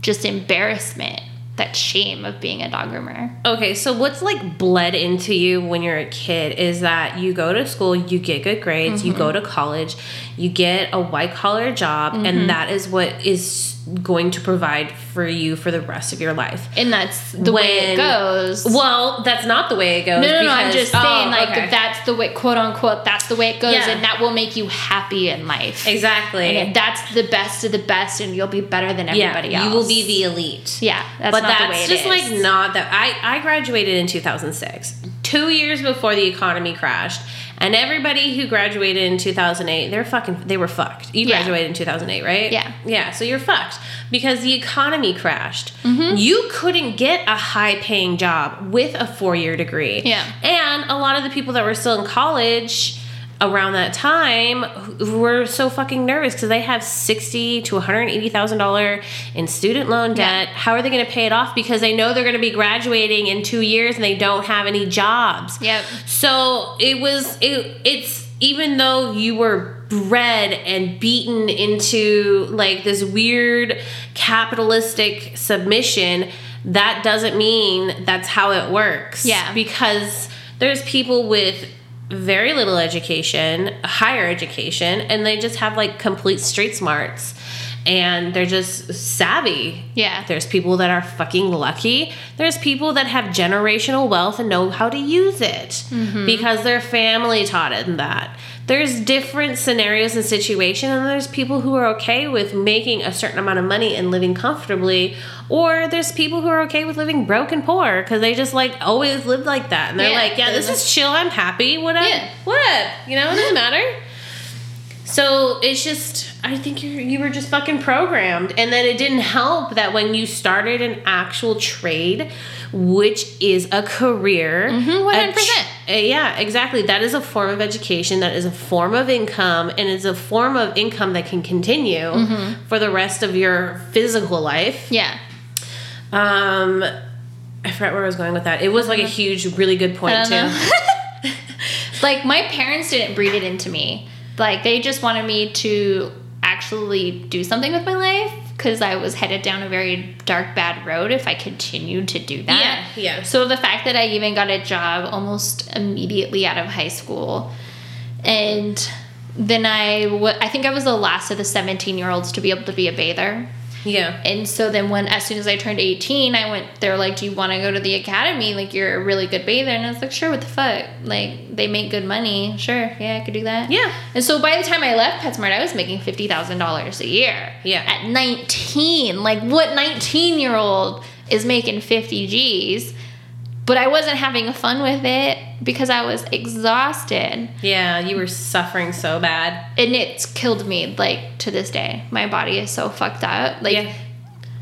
just embarrassment, that shame of being a dog groomer. Okay, so what's like bled into you when you're a kid is that you go to school, you get good grades, you Mm-hmm. go to college, you get a white collar job, and that is what is going to provide for you for the rest of your life. And that's the way it goes. Well, that's not the way it goes. no, no, no. I'm because- just saying, oh, like, okay. that's the way, quote unquote, that's the way it goes, Yeah. and that will make you happy in life. exactly. And that's the best of the best, and you'll be better than everybody yeah, else. you will be the elite. Yeah, that's but not that's the way it just like not that. I I graduated in 2006, two years before the economy crashed, and everybody who graduated in 2008, they're fucking, they were fucked. You Yeah. graduated in 2008, right? Yeah. yeah. So you're fucked because the economy crashed. Mm-hmm. You couldn't get a high paying job with a four year degree. Yeah. and a lot of the people that were still in college around that time who were so fucking nervous because they have sixty to one hundred eighty thousand dollar in student loan Yeah. debt. How are they going to pay it off? Because they know they're going to be graduating in two years and they don't have any jobs. Yep. So it was it. It's even though you were bred and beaten into like this weird capitalistic submission, that doesn't mean that's how it works. Yeah. Because there's people with very little education, higher education, and they just have like complete street smarts. And they're just savvy. Yeah. There's people that are fucking lucky. There's people that have generational wealth and know how to use it Mm-hmm. because their family taught them that. There's different scenarios and situations, and there's people who are okay with making a certain amount of money and living comfortably, or there's people who are okay with living broke and poor because they just like always lived like that, and they're Yeah, like, yeah, this is chill. I'm happy. What up? Yeah. What up? You know, it doesn't matter. So it's just, I think you you were just fucking programmed, and then it didn't help that when you started an actual trade, which is a career, Mhm, 100%. tr- uh, yeah, exactly. That is a form of education. That is a form of income, and it's a form of income that can continue Mm-hmm. for the rest of your physical life. yeah. Um, I forgot where I was going with that. It was like a huge, really good point too. like my parents didn't breed it into me. Like they just wanted me to actually do something with my life because I was headed down a very dark, bad road if I continued to do that. Yeah, yeah. So the fact that I even got a job almost immediately out of high school, and then I, w- I think I was the last of the 17 year olds to be able to be a bather. Yeah. And so then when as soon as I turned 18, I went they're like, "Do you want to go to the academy? Like you're a really good bather." And I was like, "Sure, what the fuck? Like they make good money. Sure. Yeah, I could do that." Yeah. And so by the time I left PetSmart, I was making $50,000 a year. Yeah. At 19. Like what 19-year-old is making 50 Gs? But I wasn't having fun with it because I was exhausted. Yeah, you were suffering so bad. And it's killed me like to this day. My body is so fucked up. Like Yeah.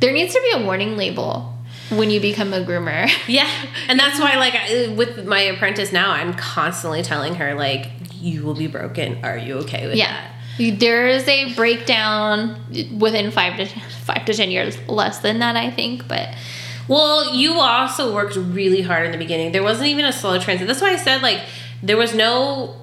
there needs to be a warning label when you become a groomer. Yeah, and that's why, like, I- with my apprentice now, I'm constantly telling her, like, you will be broken. Are you okay with yeah. that? There is a breakdown within five to five to ten years, less than that, I think. But Well, you also worked really hard in the beginning. There wasn't even a slow transit. That's why I said, like, there was no.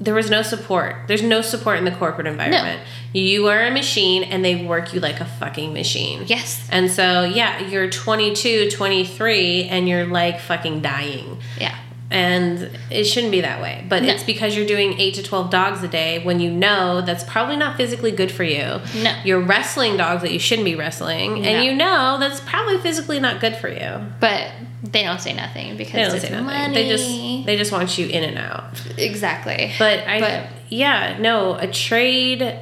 There was no support. There's no support in the corporate environment. You are a machine and they work you like a fucking machine. yes, And so, yeah, you're 22, 23, and you're like fucking dying. yeah, And it shouldn't be that way. But No. it's because you're doing eight to 12 dogs a day when you know that's probably not physically good for you. No. You're wrestling dogs that you shouldn't be wrestling. No. And you know that's probably physically not good for you. but they don't say nothing because They don't it's say nothing. money. They just they just want you in and out. exactly. But I But- yeah, no, a trade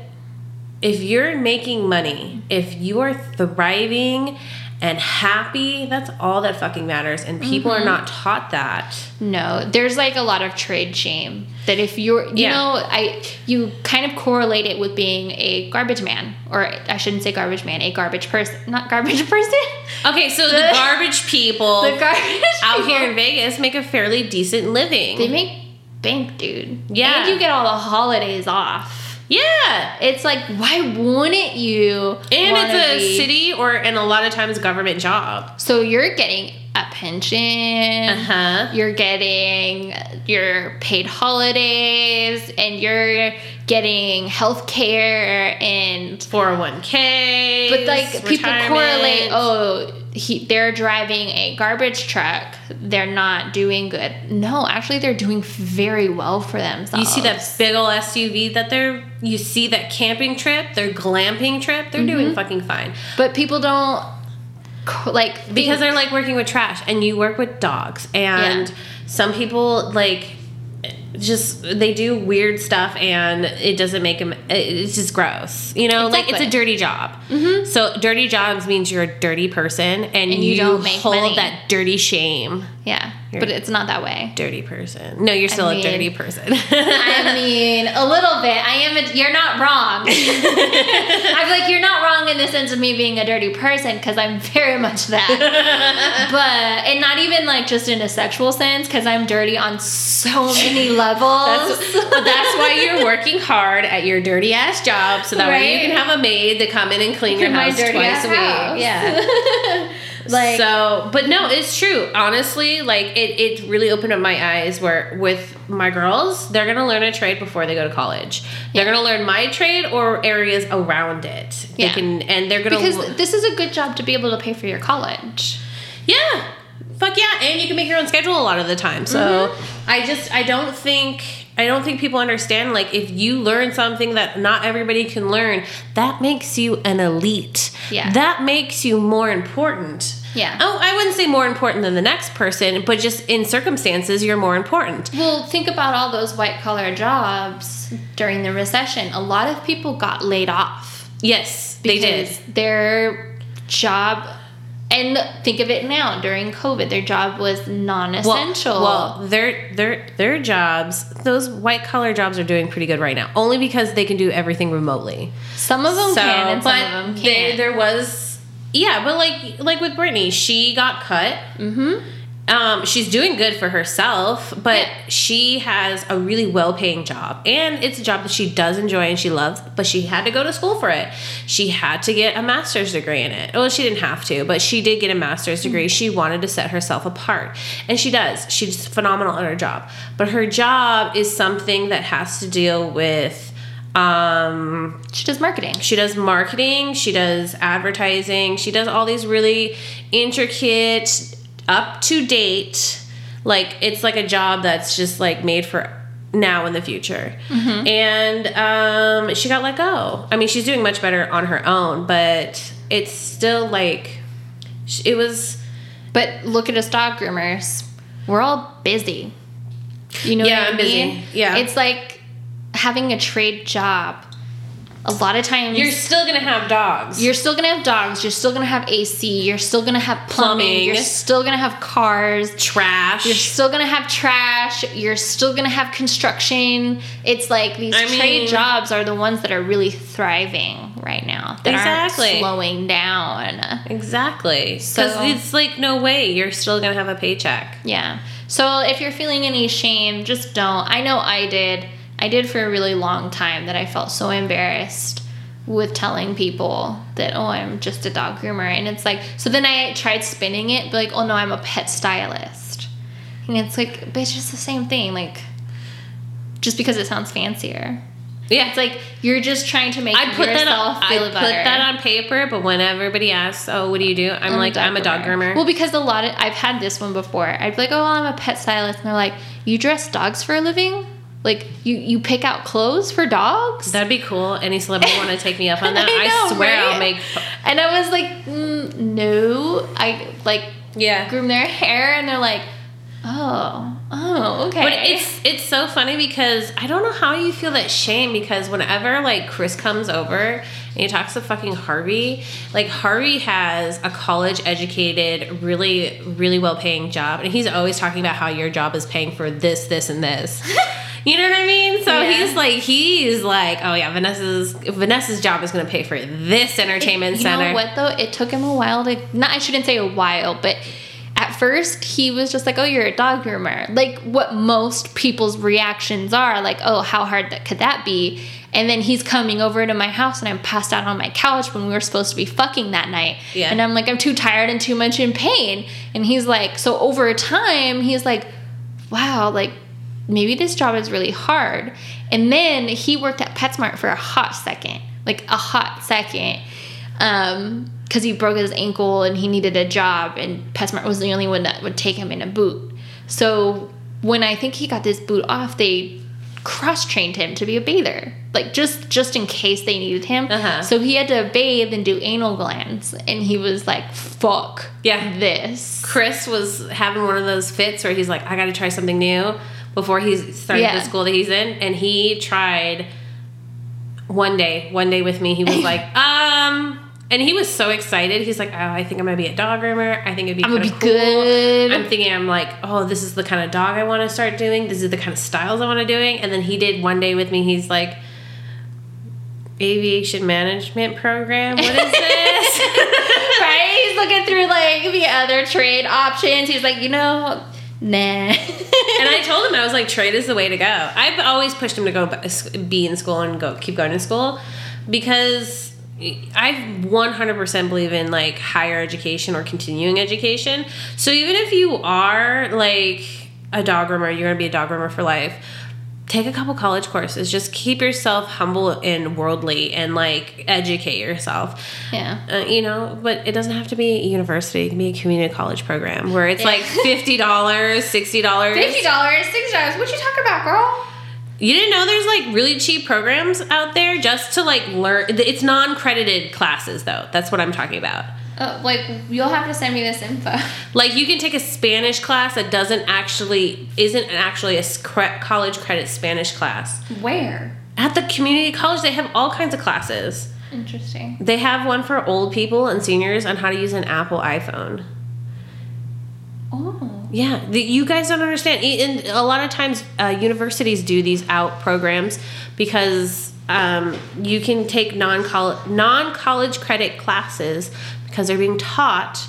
if you're making money, if you are thriving and happy, that's all that fucking matters. And people Mm-hmm. are not taught that. No, there's like a lot of trade shame that if you're, you Yeah. know, I you kind of correlate it with being a garbage man, or I shouldn't say garbage man, a garbage person, not garbage person. Okay, so the, The- garbage people the garbage out people, here in Vegas make a fairly decent living. they make bank, dude. Yeah. and you get all the holidays off. Yeah. It's like, why wouldn't you? And it's a be- city or and a lot of times government job. So you're getting a pension. Uh-huh. You're getting your paid holidays, and you're getting health care and 401k. But like people correlate, oh, he they're driving a garbage truck. They're not doing good. No, actually they're doing very well for themselves. You see that big ol' SUV that they're. You see that camping trip, their glamping trip. They're Mm-hmm. doing fucking fine But people don't like because they're like working with trash, and you work with dogs, and Yeah. some people like just they do weird stuff and it doesn't make them it's just gross you know? Like it's a dirty job. Mm-hmm. So dirty jobs means you're a dirty person and, you you, don't make hold money. that dirty shame. Yeah, but it's not that way. dirty person no you're still mean- a dirty person I mean, a little bit. I am. A, you're not wrong. I'm like you're not wrong in the sense of me being a dirty person because I'm very much that. but and not even like just in a sexual sense because I'm dirty on so many levels. That's, but that's why you're working hard at your dirty ass job so that way you can have a maid to come in and clean your In house twice a week. Yeah. like so, but no, it's true. Honestly, like it, it really opened up my eyes where with my girls, they're gonna learn a trade before they go to college. They're gonna learn my trade or areas around it. They Yeah. can and they're gonna because this is a good job to be able to pay for your college. Yeah. Fuck yeah. And you can make your own schedule a lot of the time. So Mm-hmm. I just I don't think I don't think people understand like if you learn something that not everybody can learn, that makes you an elite. Yeah. That makes you more important. Yeah. Oh, I wouldn't say more important than the next person, but just in circumstances you're more important. Well, think about all those white collar jobs during the recession. A lot of people got laid off. Yes, they did. their job and think of it now during covid their job was non-essential Well, well, their their their jobs, those white collar jobs are doing pretty good right now. Only because they can do everything remotely. some of them can, and some of them can't. there was yeah, but like like with Brittany, she got cut. mm-hmm. Um, she's doing good for herself, but Yeah. she has a really well paying job. And it's a job that she does enjoy and she loves, but she had to go to school for it. She had to get a master's degree in it. Well, she didn't have to, but she did get a master's degree. She wanted to set herself apart. And she does. She's phenomenal at her job. But her job is something that has to deal with um she does marketing she does marketing, she does advertising, she does all these really intricate, up to date, like it's like a job that's just like made for now in the future. And um, she got let go. I mean, she's doing much better on her own, but it's still like it was. but look at us dog groomers we're all busy you know Yeah, what I I'm busy. Yeah. it's like having a trade job a lot of times You're still gonna have dogs. You're still gonna have dogs. You're still gonna have AC. You're still gonna have plumbing. Plumbing. You're still gonna have cars. trash. You're still gonna have trash. You're still gonna have construction. It's like these I trade mean- jobs are the ones that are really thriving right now. That Exactly. aren't slowing down. exactly because So- it's like no way you're still gonna have a paycheck. Yeah. So if you're feeling any shame, just don't. I know I did. I did for a really long time that I felt so embarrassed with telling people that oh I'm just a dog groomer and it's like so then I tried spinning it be like oh no I'm a pet stylist and it's like but it's just the same thing like just because it sounds fancier Yeah, it's like you're just trying to make I put that on. I feel put that on paper, but when everybody asks, "Oh, what do you do?" I'm, like, "I'm a dog groomer." Well, because a lot of I've had this one before. I'd be like, "Oh, well, I'm a pet stylist," and they're like, "You dress dogs for a living? Like you you pick out clothes for dogs?" That'd be cool. Any celebrity want to take me up on that? I I, swear right? I'll make. And I was like, mm, "No, I like Yeah. groom their hair," and they're like, "Oh, oh, okay." But it's it's so funny because I don't know how you feel that shame because whenever like Chris comes over and he talks to fucking Harvey, like Harvey has a college educated, really really well paying job, and he's always talking about how your job is paying for this, this, and this. You know what I mean? So Yeah. he's like, he's like, oh yeah, Vanessa's Vanessa's job is gonna pay for this entertainment you center. know what though? It took him a while to. Not I shouldn't say a while, but at first he was just like, "Oh, you're a dog groomer," like what most people's reactions are, like, "Oh, how hard that could that be?" And then he's coming over to my house, and I'm passed out on my couch when we were supposed to be fucking that night. Yeah. And I'm like, I'm too tired and too much in pain. And he's like, so over time, he's like, wow, like maybe this job is really hard. And then he worked at PetSmart for a hot second, like a hot second. Um, because he broke his ankle and he needed a job, and PetSmart was the only one that would take him in a boot. So when I think he got this boot off, they cross trained him to be a bather, like just just in case they needed him. Uh-huh. So he had to bathe and do anal glands, and he was like, "Fuck, Yeah. this." Chris was having one of those fits where he's like, I got to try something new before he started Yeah. the school that he's in, and he tried one day. One day with me, he was like, um. And he was so excited. He's like, "Oh, I think I'm gonna be a dog groomer. I think it'd be I'm gonna be cool." good. I'm thinking, I'm like, oh, this is the kind of dog I want to start doing. This is the kind of styles I want to doing. And then he did one day with me. He's like, aviation management program. What is this? right? He's looking through like the other trade options. He's like, you know, nah. and I told him I was like, trade is the way to go. I've always pushed him to go be in school and go keep going to school because I 100% believe in like higher education or continuing education. So even if you are like a dog groomer, you're gonna be a dog groomer for life. Take a couple college courses. Just keep yourself humble and worldly, and like educate yourself. yeah. Uh, you know, but it doesn't have to be a university. It can be a community college program where it's like fifty dollars, sixty dollars. Fifty dollars, sixty dollars. What you talking about, girl? You didn't know there's like really cheap programs out there just to like learn. It's non-credited classes though. That's what I'm talking about. Uh, like you'll have to send me this info. Like you can take a Spanish class that doesn't actually isn't actually a cre- college credit Spanish class. Where? At the community college, they have all kinds of classes. Interesting. They have one for old people and seniors on how to use an Apple iPhone. Oh. Yeah, the, you guys don't understand. And a lot of times, uh, universities do these out programs because um, you can take non non college credit classes because they're being taught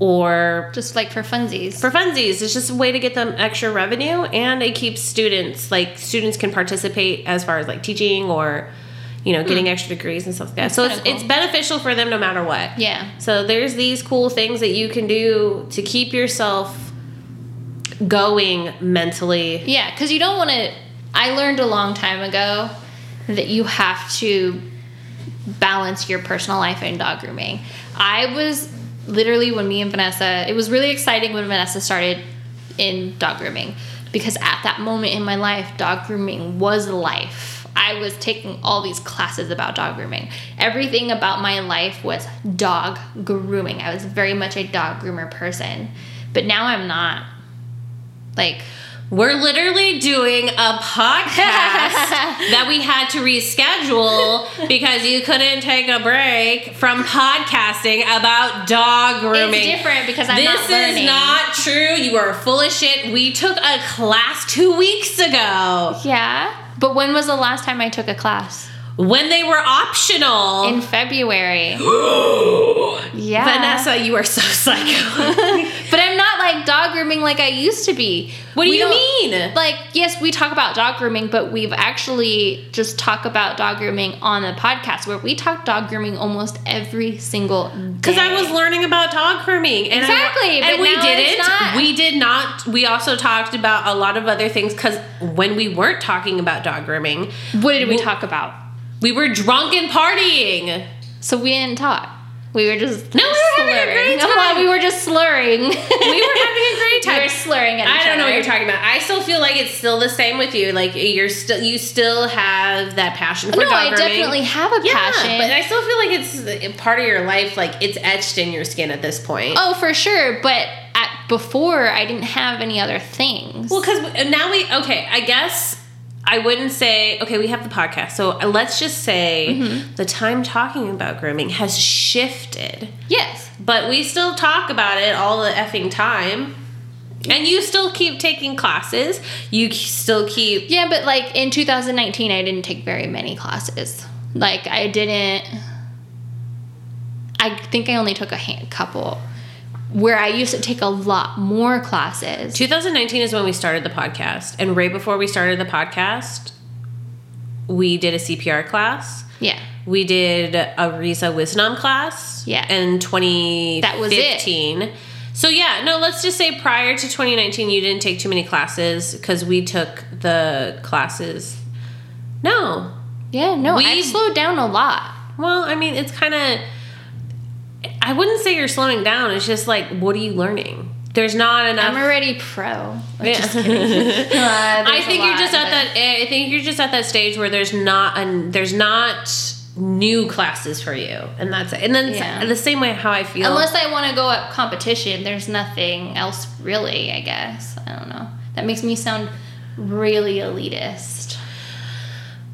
or Just like for funsies. for funsies. It's just a way to get them extra revenue, and it keeps students like students can participate as far as like teaching or you know getting extra degrees and stuff like that. so it's, cool. it's beneficial for them no matter what. yeah. So there's these cool things that you can do to keep yourself going mentally. Yeah, because you don't want to. I learned a long time ago that you have to balance your personal life and dog grooming. I was literally when me and Vanessa, it was really exciting when Vanessa started in dog grooming because at that moment in my life, dog grooming was life. I was taking all these classes about dog grooming. Everything about my life was dog grooming. I was very much a dog groomer person. But now I'm not. Like, We're literally doing a podcast that we had to reschedule because you couldn't take a break from podcasting about dog grooming. It's different because I'm this not learning. is not true. You are full of shit. We took a class two weeks ago Yeah. But when was the last time I took a class? When they were optional. In February. yeah. Vanessa, you are so psycho. But I'm not like dog grooming like I used to be. what do We you mean? Like, yes, we talk about dog grooming, but we've actually just talk about dog grooming on the podcast where we talk dog grooming almost every single day. Because I was learning about dog grooming. And I- Exactly, and but we didn't. We did not. We also talked about a lot of other things because when we weren't talking about dog grooming, What did we Well- talk about? We were drunk and partying. So we didn't talk. We were just No, we were having a great slurring. time. we were just slurring. We were having a great time. We were slurring at each I don't know what you're talking about. I still feel like it's still the same with you. Like you're still, you still have that passion for no, dog I grooming. definitely have a Yeah, passion. but I still feel like it's part of your life. Like it's etched in your skin at this point. oh, for sure. But at before, I didn't have any other things. Well, because now we okay. I guess I wouldn't say okay. We have the podcast, so uh, let's just say Mm-hmm. the time talking about grooming has shifted, yes. but we still talk about it all the effing time. And you still keep taking classes. You still keep. Yeah, but like in 2019, I didn't take very many classes. Like I didn't. I think I only took a hand, couple. Where I used to take a lot more classes. 2019 is when we started the podcast, and right before we started the podcast, we did a CPR class. Yeah. We did a Risa Wisdom class. Yeah. In 2015. That was it. So yeah, no, let's just say prior to 2019 you didn't take too many classes because we took the classes. No. Yeah. No, We- I slowed down a lot. Well, I mean, it's kind of I wouldn't say you're slowing down. It's just like, what are you learning? There's not enough. I'm already pro. Yeah. Kidding. Uh, I think a you're lot, just at that. I think you're just at that stage where there's not an there's not new classes for you, and that's it. And then Yeah. the same way how I feel. Unless I want to go at competition, there's nothing else really, I guess. I don't know. That makes me sound really elitist.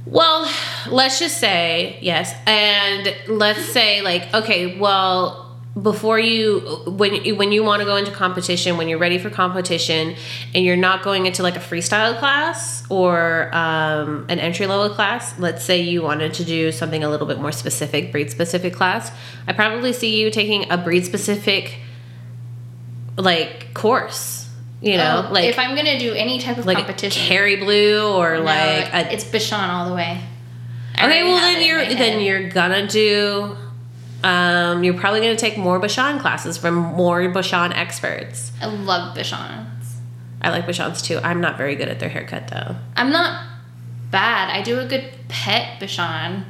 Well, let's just say yes, and let's say like okay, well, before you when you- when you want to go into competition, when you're ready for competition, and you're not going into like a freestyle class or um, an entry level class. Let's say you wanted to do something a little bit more specific, breed specific class. I probably see you taking a breed specific like course. You know, Oh, like if I'm gonna do any type of like competition, a Kerry Blue or no, like a it's Bichon all the way. I Okay, well then you're then you're gonna do um you're probably gonna take more Bichon classes from more Bichon experts. I love Bichons. I like Bichons too. I'm not very good at their haircut though. I'm not bad. I do a good pet Bichon,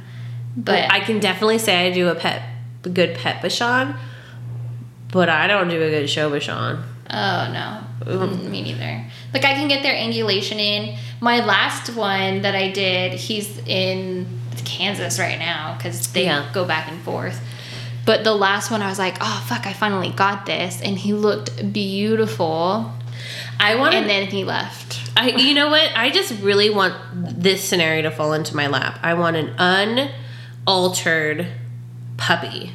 but I can definitely say I do a pet a good pet Bichon, but I don't do a good show Bichon. Oh no, Mm, me neither. Like I can get their angulation in. My last one that I did, he's in Kansas right now because they Yeah. go back and forth. But the last one, I was like, oh fuck, I finally got this, and he looked beautiful. I want And then he left. I you know what? I just really want this scenario to fall into my lap. I want an unaltered puppy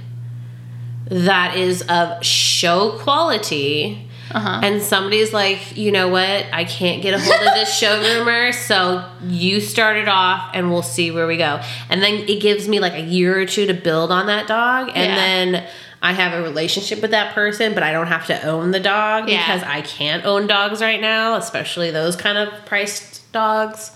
that is of show quality. Uh huh. And somebody's like, you know what? I can't get a hold of this show groomer, so you start it off and we'll see where we go. And then it gives me like a year or two to build on that dog. And Yeah. then I have a relationship with that person, but I don't have to own the dog Yeah. because I can't own dogs right now, especially those kind of priced dogs.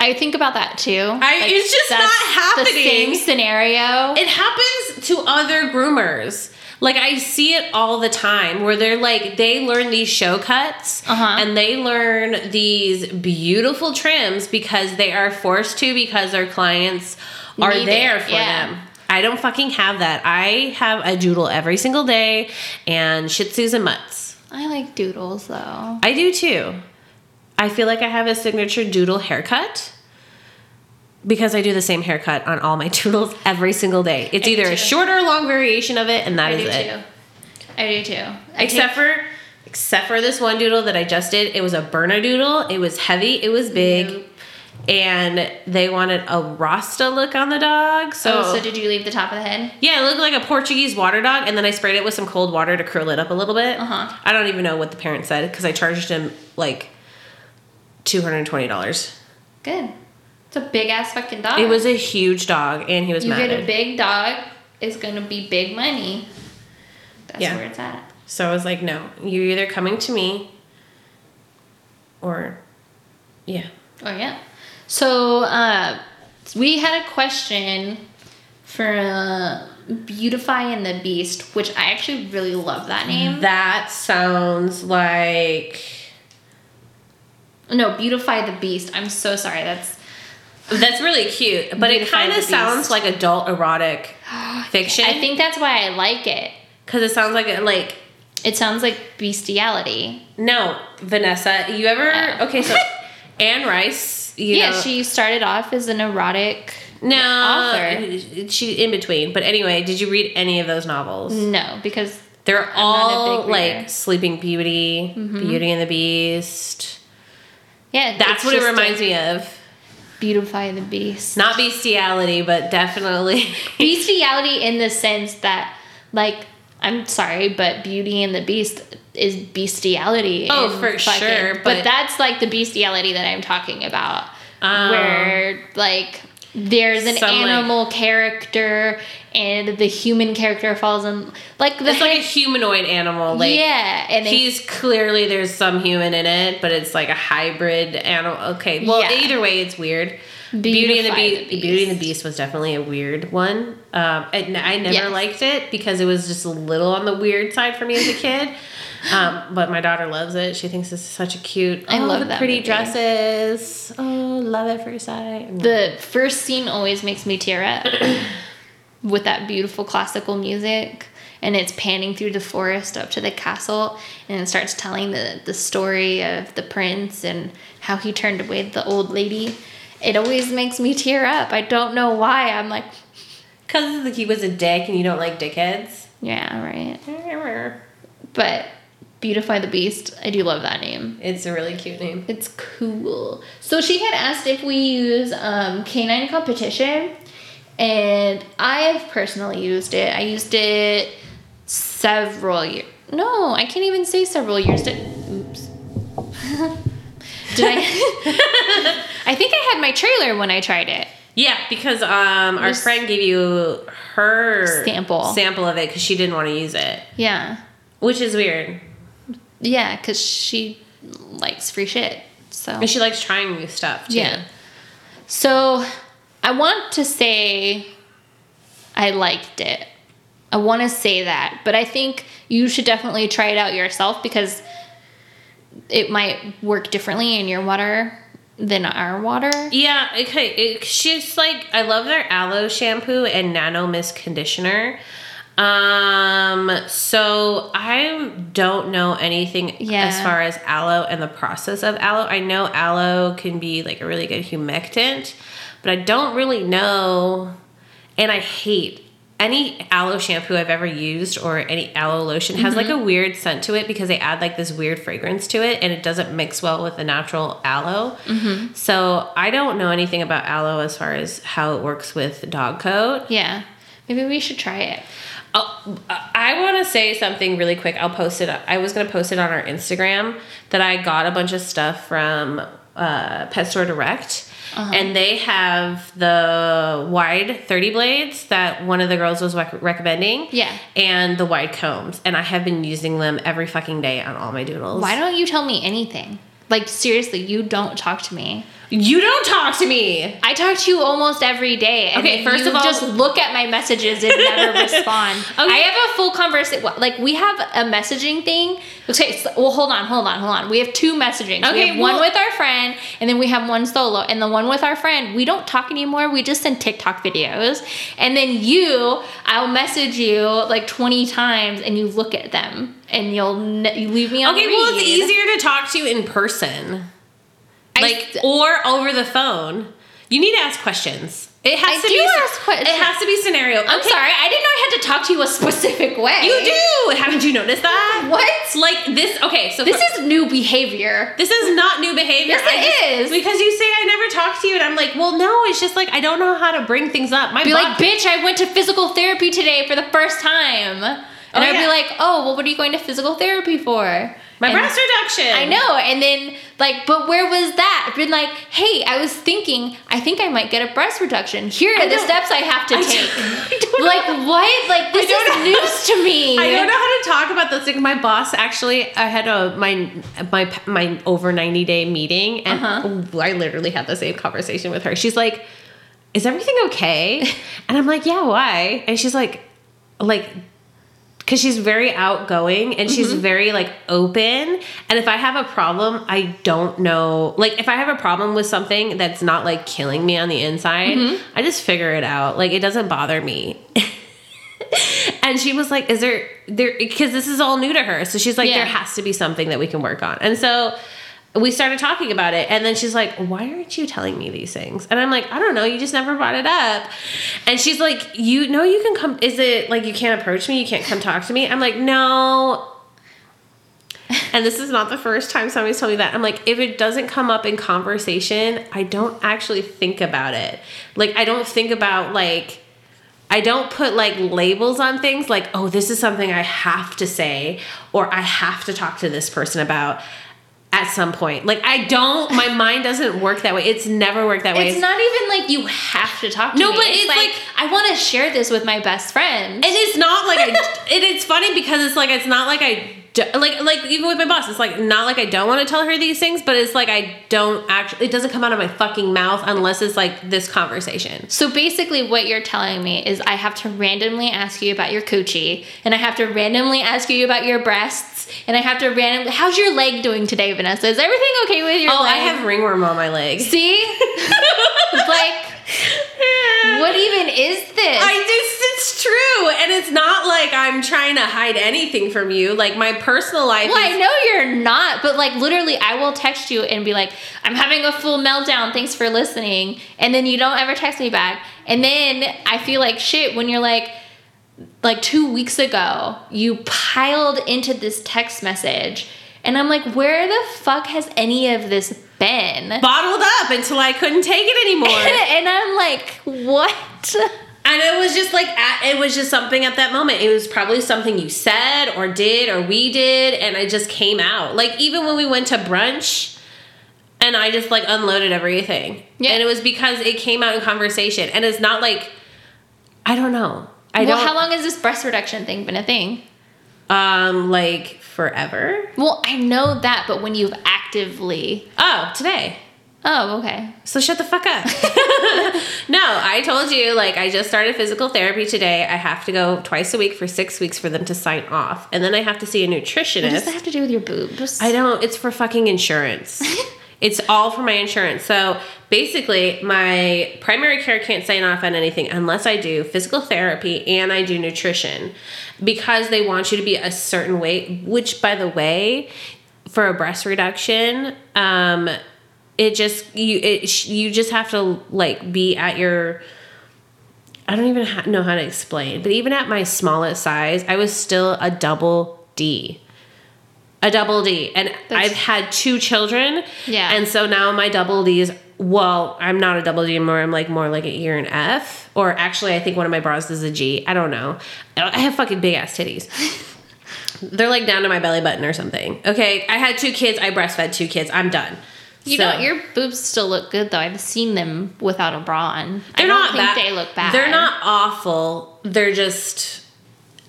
I think about that too. I- it's just not The same scenario. It happens to other groomers. Like I see it all the time where they're like they learn these show cuts Uh-huh. and they learn these beautiful trims because they are forced to because their clients are Need it, there for yeah. them. I don't fucking have that. I have a doodle every single day and shih tzus and mutts. I like doodles though. I do too. I feel like I have a signature doodle haircut because I do the same haircut on all my doodles every single day. It's I either a short or long variation of it, and that I is do it. too. I do too. I Except for except for this one doodle that I just did. It was a Bernedoodle. It was heavy. It was big. Nope. And they wanted a Rasta look on the dog. So, oh, so did you leave the top of the head? yeah, it looked like a Portuguese water dog. And then I sprayed it with some cold water to curl it up a little bit. Uh-huh. I don't even know what the parent said because I charged him like $220. Good. A big ass fucking dog. It was a huge dog, and he was You mad. get a big dog, it's gonna be big money. That's Yeah. where it's at. so I was like, no, you're either coming to me, or yeah. Oh yeah. So uh, we had a question for uh, Beautify and the Beast, which I actually really love that name. That sounds like No, Beautify the Beast. I'm so sorry. That's that's really cute, but it kind of sounds like adult erotic fiction. I think that's why I like it. because it sounds like a, like It sounds like bestiality. no Vanessa. You ever Oh. okay? So Anne Rice. You yeah, know, she started off as an erotic no author. She in between, but anyway, did you read any of those novels? No, because They're a all like Sleeping Beauty, mm-hmm. Beauty and the Beast. yeah, That's what it reminds a me of. Beautify the Beast. Not bestiality, but definitely. bestiality in the sense that like I'm sorry, but Beauty and the Beast is bestiality. Oh, for sure, but, but- that's like the bestiality that I'm talking about, Oh. where like there's an Some, like- animal character and the human character falls in like the it's like a humanoid animal. Like yeah, and they, he's clearly there's some human in it, but it's like a hybrid animal. Okay, well Yeah. either way, it's weird. Beauty and the Beautify Beast. Beauty and the Beast. Was definitely a weird one. Um, and I never Yes. liked it because it was just a little on the weird side for me as a kid. Um, but my daughter loves it. She thinks it's such a cute. I oh, love the pretty movie. dresses. Oh, love at first sight. the first scene always makes me tear up with that beautiful classical music and it's panning through the forest up to the castle and it starts telling the, the story of the prince and how he turned away the old lady it always makes me tear up i don't know why i'm like Because like he was a dick and you don't like dickheads. yeah right but beautify the beast i do love that name It's a really cute name. It's cool. So she had asked if we use um, canine competition, and I have personally used it. I used it several years. No, I can't even say several years. Did, oops. Did I? I think I had my trailer when I tried it. Yeah, because um, our There's- friend gave you her Sample. sample of it because she didn't want to use it, Yeah, which is weird. yeah, because she likes free shit. So And she likes trying new stuff too. Yeah. So I want to say I liked it. I want to say that, but I think you should definitely try it out yourself because it might work differently in your water than our water. Yeah, okay. It, she's like, I love their aloe shampoo and nano mist conditioner. Um, so I don't know anything Yeah. as far as aloe and the process of aloe. I know aloe can be like a really good humectant, but I don't really know. And I hate any aloe shampoo I've ever used or any aloe lotion has like a weird scent to it because they add like this weird fragrance to it and it doesn't mix well with the natural aloe. So I don't know anything about aloe as far as how it works with dog coat. Yeah. Maybe we should try it. Oh, I want to say something really quick. I'll post it. I was going to post it on our Instagram that I got a bunch of stuff from uh, Pet Store Direct. Uh-huh. And they have the wide 30 blades that one of the girls was rec- recommending. Yeah. And the wide combs. And I have been using them every fucking day on all my doodles. Why don't you tell me anything? Like seriously, you don't talk to me. You don't talk to me. I talk to you almost every day. And Okay, first you of all- just look at my messages and never respond. Okay. I have a full conversation. Like we have a messaging thing. Okay, so, well, hold on, hold on, hold on. We have two messaging. we Okay, have one with our friend, and then we have one solo. And the one with our friend, we don't talk anymore. We just send TikTok videos. And then you, I'll message you like twenty times, and you look at them, and you'll ne- you leave me on. Okay, well, it's easier to talk to you in person. I like s- or over the phone. You need to ask questions. It has I to do be ask questions. It has to be scenario. I'm Okay, sorry, I didn't know I had to talk to you a specific way. You do. Haven't you noticed that? What? Like this? Okay, so This for- is new behavior. this is not new behavior. Yes, I it just- is. because you say I never talk to you, and I'm like, well, no. It's just like I don't know how to bring things up. My Be like, bitch, I went to physical therapy today for the first time. And Oh, I'd yeah. be like, oh, well, what are you going to physical therapy for? My breast reduction. I know. And then, like, but where was that? I've been like, hey, I was thinking, I think I might get a breast reduction. Here are the steps I have to I take. don't- don't know. like, what? Like, this is know. news to me. I don't know how to talk about this. Like my boss actually, I had a my my my over ninety day meeting, and Uh-huh. I literally had the same conversation with her. She's like, "Is everything okay?" And I'm like, "Yeah, why?" And she's like, "Like." Because she's very outgoing and she's Mm-hmm. very like open. And if I have a problem, I don't know. Like, if I have a problem with something that's not like killing me on the inside, Mm-hmm. I just figure it out. Like, it doesn't bother me. and she was like, "Is there there?" Because this is all new to her, so she's like, Yeah. "There has to be something that we can work on." And so we started talking about it, and then she's like, "Why aren't you telling me these things?" And I'm like, "I don't know. You just never brought it up." And she's like, "You know, you can come. Is it like you can't approach me? You can't come talk to me?" I'm like, "No." And this is not the first time somebody's told me that. I'm like, if it doesn't come up in conversation, I don't actually think about it. Like, I don't think about like I don't put like labels on things like, oh, this is something I have to say or I have to talk to this person about at some point. Like I don't my mind doesn't work that way. It's never worked that way. It's not even like you have to talk to me. No, me. but it's like- I want to share this with my best friend. and it's not like I it, it's funny because it's like it's not like I like like even with my boss it's like not like I don't want to tell her these things but it's like I don't actually it doesn't come out of my fucking mouth unless it's like this conversation. So basically, what you're telling me is I have to randomly ask you about your coochie, and I have to randomly ask you about your breasts, and I have to randomly. How's your leg doing today, Vanessa? Is everything okay with your Oh, leg? I have ringworm on my leg. See, It's like what even is this? I just it's true, and it's not like I'm trying to hide anything from you. Like my personal life. well, is- I know you're not, but like literally, I will text you and be like, "I'm having a full meltdown. Thanks for listening," and then you don't ever text me back, and then I feel like shit when you're like, like two weeks ago, you piled into this text message, and I'm like, where the fuck has any of this been? bottled up until I couldn't take it anymore. and I'm like, what? And it was just like it was just something at that moment. It was probably something you said or did or we did, and it just came out. Like even when we went to brunch, and I just like unloaded everything, Yeah. and it was because it came out in conversation. And it's not like I don't know. I well, don't. how long has this breast reduction thing been a thing? Um, like forever. Well, I know that, but when you've actively. Oh, today. Oh, okay. So shut the fuck up. no, I told you, like, I just started physical therapy today. I have to go twice a week for six weeks for them to sign off. And then I have to see a nutritionist. What does that have to do with your boobs? I don't, it's for fucking insurance. it's all for my insurance. So basically, my primary care can't sign off on anything unless I do physical therapy and I do nutrition because they want you to be a certain weight, which, by the way, for a breast reduction, um, it just you it you just have to like be at your I don't even know how to explain, but even at my smallest size, I was still a double D. A double D. And That's- I've had two children. Yeah. And so now my double D's, well, I'm not a double D anymore. I'm like more like an E or an F. Or actually, I think one of my bras is a G. I don't know. I have fucking big ass titties. They're like down to my belly button or something. Okay. I had two kids. I breastfed two kids. I'm done. you So- know, your boobs still look good though. I've seen them without a bra on. They're don't not think bad. they look bad. They're not awful. They're just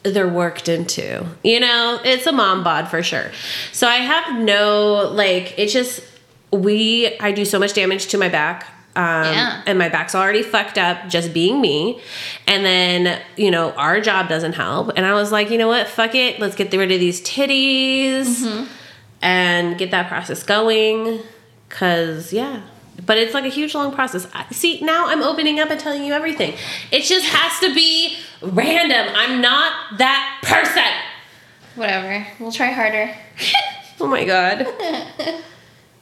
they're worked into. You know, it's a mom bod for sure. So I have no like it's just we I do so much damage to my back. Um, Yeah. and my back's already fucked up just being me. And then, you know, our job doesn't help. And I was like, you know what? Fuck it. Let's get rid of these titties Mm-hmm. and get that process going. Cause yeah. But it's like a huge long process. See, now I'm opening up and telling you everything. It just has to be random. I'm not that person. Whatever. We'll try harder. Oh my god.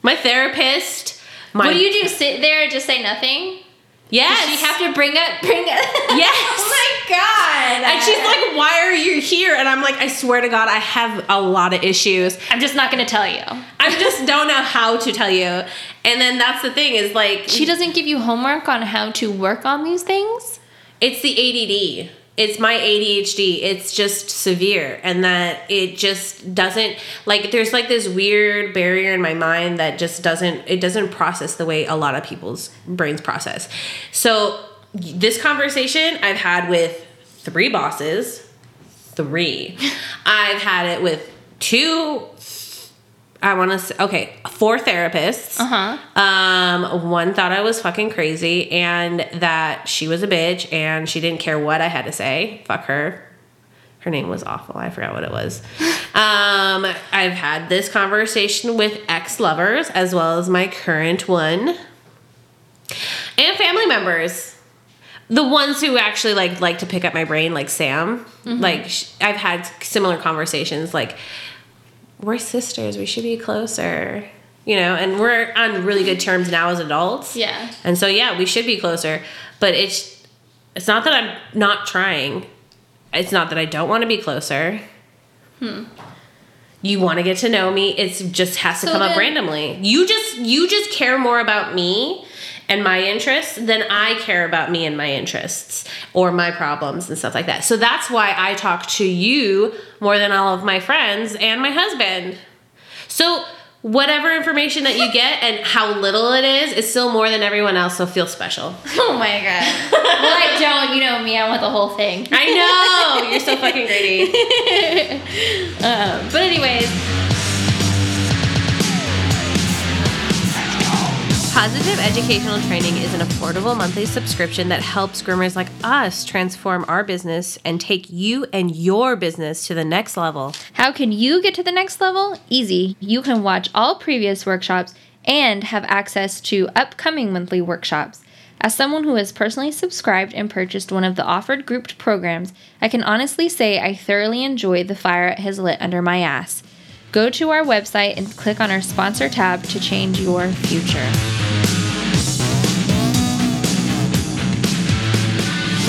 My therapist. My what do you do? Sit there and just say nothing? Yes. Does she have to bring up bring up Yes. oh my god. and she's like, "Why are you here?" And I'm like, "I swear to God, I have a lot of issues. I'm just not gonna tell you. I just don't know how to tell you." And then that's the thing is like, She doesn't give you homework on how to work on these things? It's the ADD. It's my ADHD. It's just severe, and that it just doesn't like. There's like this weird barrier in my mind that just doesn't. It doesn't process the way a lot of people's brains process. So this conversation I've had with three bosses. Three. I've had it with two. I want to say okay, four therapists. Uh-huh. Um, one thought I was fucking crazy and that she was a bitch and she didn't care what I had to say. Fuck her. Her name was awful. I forgot what it was. Um, I've had this conversation with ex lovers as well as my current one and family members. The ones who actually like like to pick up my brain, like Sam. Like sh- I've had similar conversations. Like we're sisters. We should be closer. You know, and we're on really good terms now as adults. Yeah. And so yeah, we should be closer. But it's it's not that I'm not trying. It's not that I don't want to be closer. Hmm. You want to get to know me. It's just has to So come up randomly. You just you just care more about me and my interests then I care about me and my interests or my problems and stuff like that. So that's why I talk to you more than all of my friends and my husband. So whatever information that you get and how little it is is still more than everyone else, so feel special. Oh my god. well I don't, you know me, I want the whole thing. I know! You're so fucking greedy. um, but anyways. Positive Educational Training is an affordable monthly subscription that helps groomers like us transform our business and take you and your business to the next level. How can you get to the next level? Easy. You can watch all previous workshops and have access to upcoming monthly workshops. As someone who has personally subscribed and purchased one of the offered grouped programs, I can honestly say I thoroughly enjoy the fire it has lit under my ass. Go to our website and click on our sponsor tab to change your future.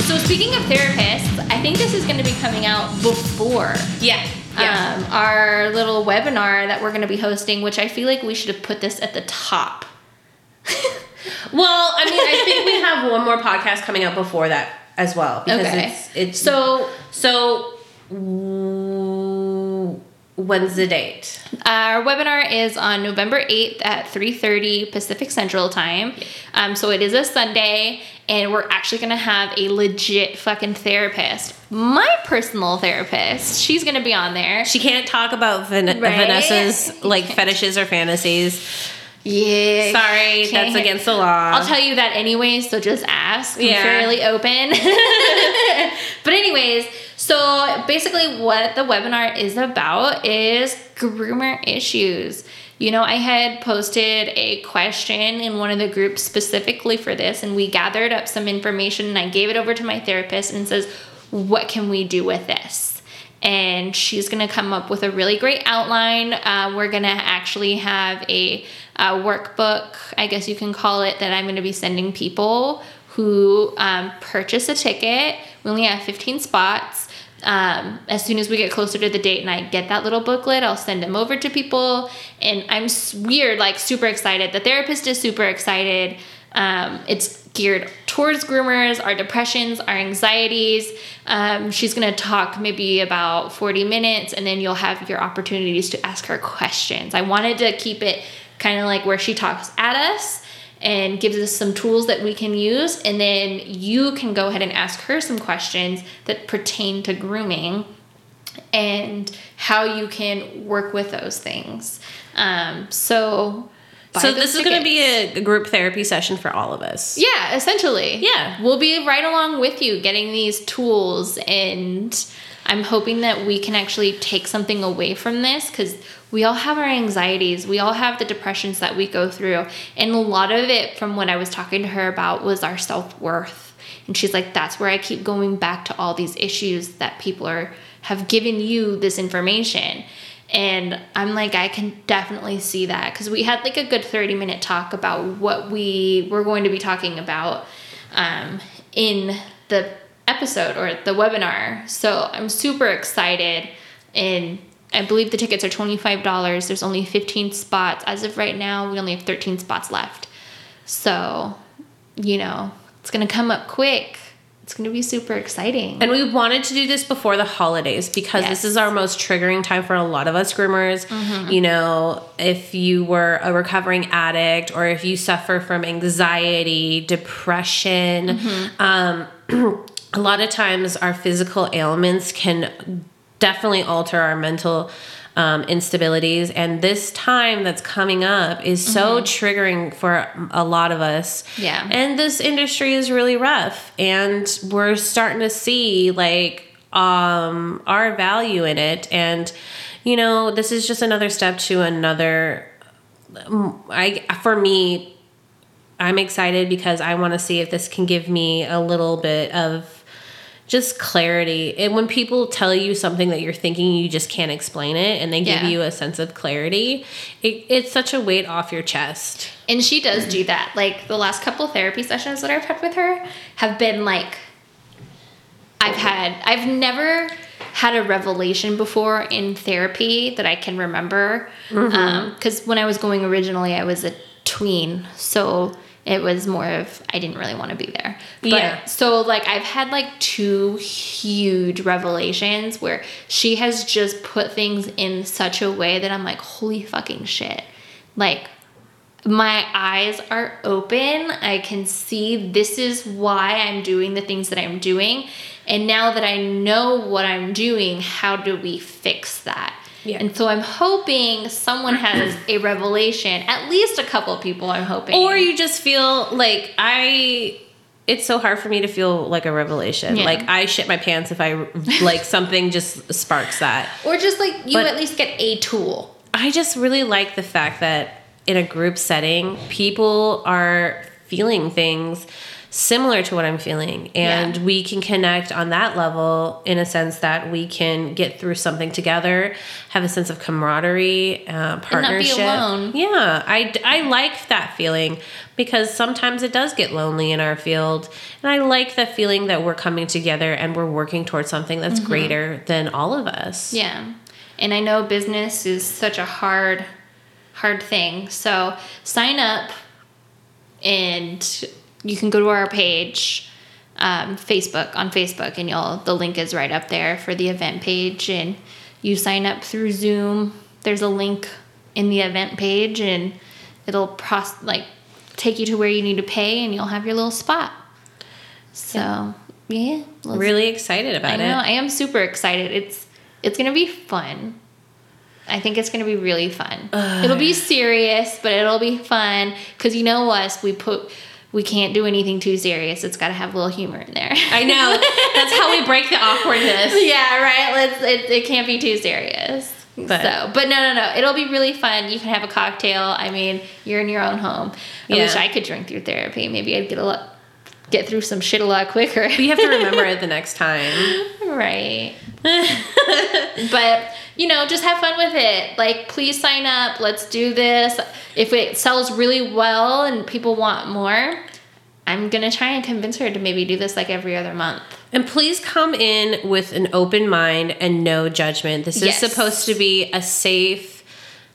So, speaking of therapists, I think this is going to be coming out before Yeah. Yeah. um, our little webinar that we're going to be hosting, which I feel like we should have put this at the top. well, I mean, I think we have one more podcast coming out before that as well because Okay. it's it's So, so when's the date? our webinar is on November 8th at 3.30 Pacific Central Time. Um, so, it is a Sunday, and we're actually going to have a legit fucking therapist. My personal therapist. She's going to be on there. She can't talk about Van- Right? Vanessa's like fetishes or fantasies. Yeah. Sorry, can't that's hit- against the law. I'll tell you that anyways, so just ask. I'm Yeah. fairly open. but anyways, so basically what the webinar is about is groomer issues. You know, I had posted a question in one of the groups specifically for this, and we gathered up some information and I gave it over to my therapist and says, What can we do with this? and she's to come up with a really great outline. Uh, we're to actually have a, uh workbook, I guess you can call it, that I'm to be sending people who um, purchase a ticket. We only have 15 spots. Um, as soon as we get closer to the date and I get that little booklet, I'll send them over to people. And I'm weird, like super excited. The therapist is super excited. Um, it's geared towards groomers, our depressions, our anxieties. Um, she's going to talk maybe about 40 minutes, and then you'll have your opportunities to ask her questions. I wanted to keep it kind of like where she talks at us and gives us some tools that we can use, and then you can go ahead and ask her some questions that pertain to grooming and how you can work with those things. Um, so, so this is going to be a group therapy session for all of us. Yeah, essentially. Yeah. We'll be right along with you getting these tools and I'm hoping that we can actually take something away from this cuz we all have our anxieties, we all have the depressions that we go through, and a lot of it from what I was talking to her about was our self-worth. And she's like that's where I keep going back to all these issues that people are have given you this information. And I'm like, I can definitely see that because we had like a good 30 minute talk about what we were going to be talking about um, in the episode or the webinar. So I'm super excited. And I believe the tickets are $25. There's only 15 spots. As of right now, we only have 13 spots left. So, you know, it's going to come up quick. It's going to be super exciting. And we wanted to do this before the holidays because Yes. this is our most triggering time for a lot of us groomers. Mm-hmm. You know, if you were a recovering addict or if you suffer from anxiety, depression, Mm-hmm. um, a lot of times our physical ailments can definitely alter our mental um, instabilities. And this time that's coming up is so triggering for a lot of us. Mm-hmm. Yeah. And this industry is really rough. And we're starting to see like um our value in it. And you know, this is just another step to another I for me I'm excited because I want to see if this can give me a little bit of just clarity. And when people tell you something that you're thinking you just can't explain it and they give Yeah. you a sense of clarity, it, it's such a weight off your chest. And she does do that. Like the last couple therapy sessions that I've had with her have been like I've had I've never had a revelation before in therapy that I can remember. Mm-hmm. Um, because when I was going originally, I was a tween, so it was more of I didn't really want to be there. But Yeah. so like I've had like two huge revelations where she has just put things in such a way that I'm like, holy fucking shit. Like my eyes are open. I can see this is why I'm doing the things that I'm doing. And now that I know what I'm doing, how do we fix that? Yeah. And so I'm hoping someone has a revelation, at least a couple of people I'm hoping. Or you just feel like I it's so hard for me to feel like a revelation. Yeah. Like I shit my pants if I like something just sparks that. or just like you But- at least get a tool. I just really like the fact that in a group setting, people are feeling things similar to what I'm feeling. And Yeah. we can connect on that level in a sense that we can get through something together, have a sense of camaraderie, uh, not be partnership. alone. Yeah, I, I like that feeling because sometimes it does get lonely in our field. And I like the feeling that we're coming together and we're working towards something that's greater than all of us. Mm-hmm. Yeah. And I know business is such a hard, hard thing. So sign up and you can go to our page, um, Facebook, on Facebook, and you'll, the link is right up there for the event page. And you sign up through Zoom. There's a link in the event page and it'll pros- like take you to where you need to pay and you'll have your little spot. So, yeah. let's Really excited I about know. it. I am super excited. It's it's gonna be fun. I think it's gonna be really fun. It'll be serious, but it'll be fun because you know us. We put we can't do anything too serious. It's got to have a little humor in there. I know. That's how we break the awkwardness. yeah, right. Let's. It, it can't be too serious. But- so, but no, no, no. It'll be really fun. You can have a cocktail. I mean, you're in your own home. I Yeah. wish I could drink through therapy. Maybe I'd get a lot, get through some shit a lot quicker. We have to remember it the next time. Right. but, you know, just have fun with it. Like, please sign up. Let's do this. If it sells really well and people want more, I'm going to try and convince her to maybe do this like every other month. And please come in with an open mind and no judgment. This is Yes. supposed to be a safe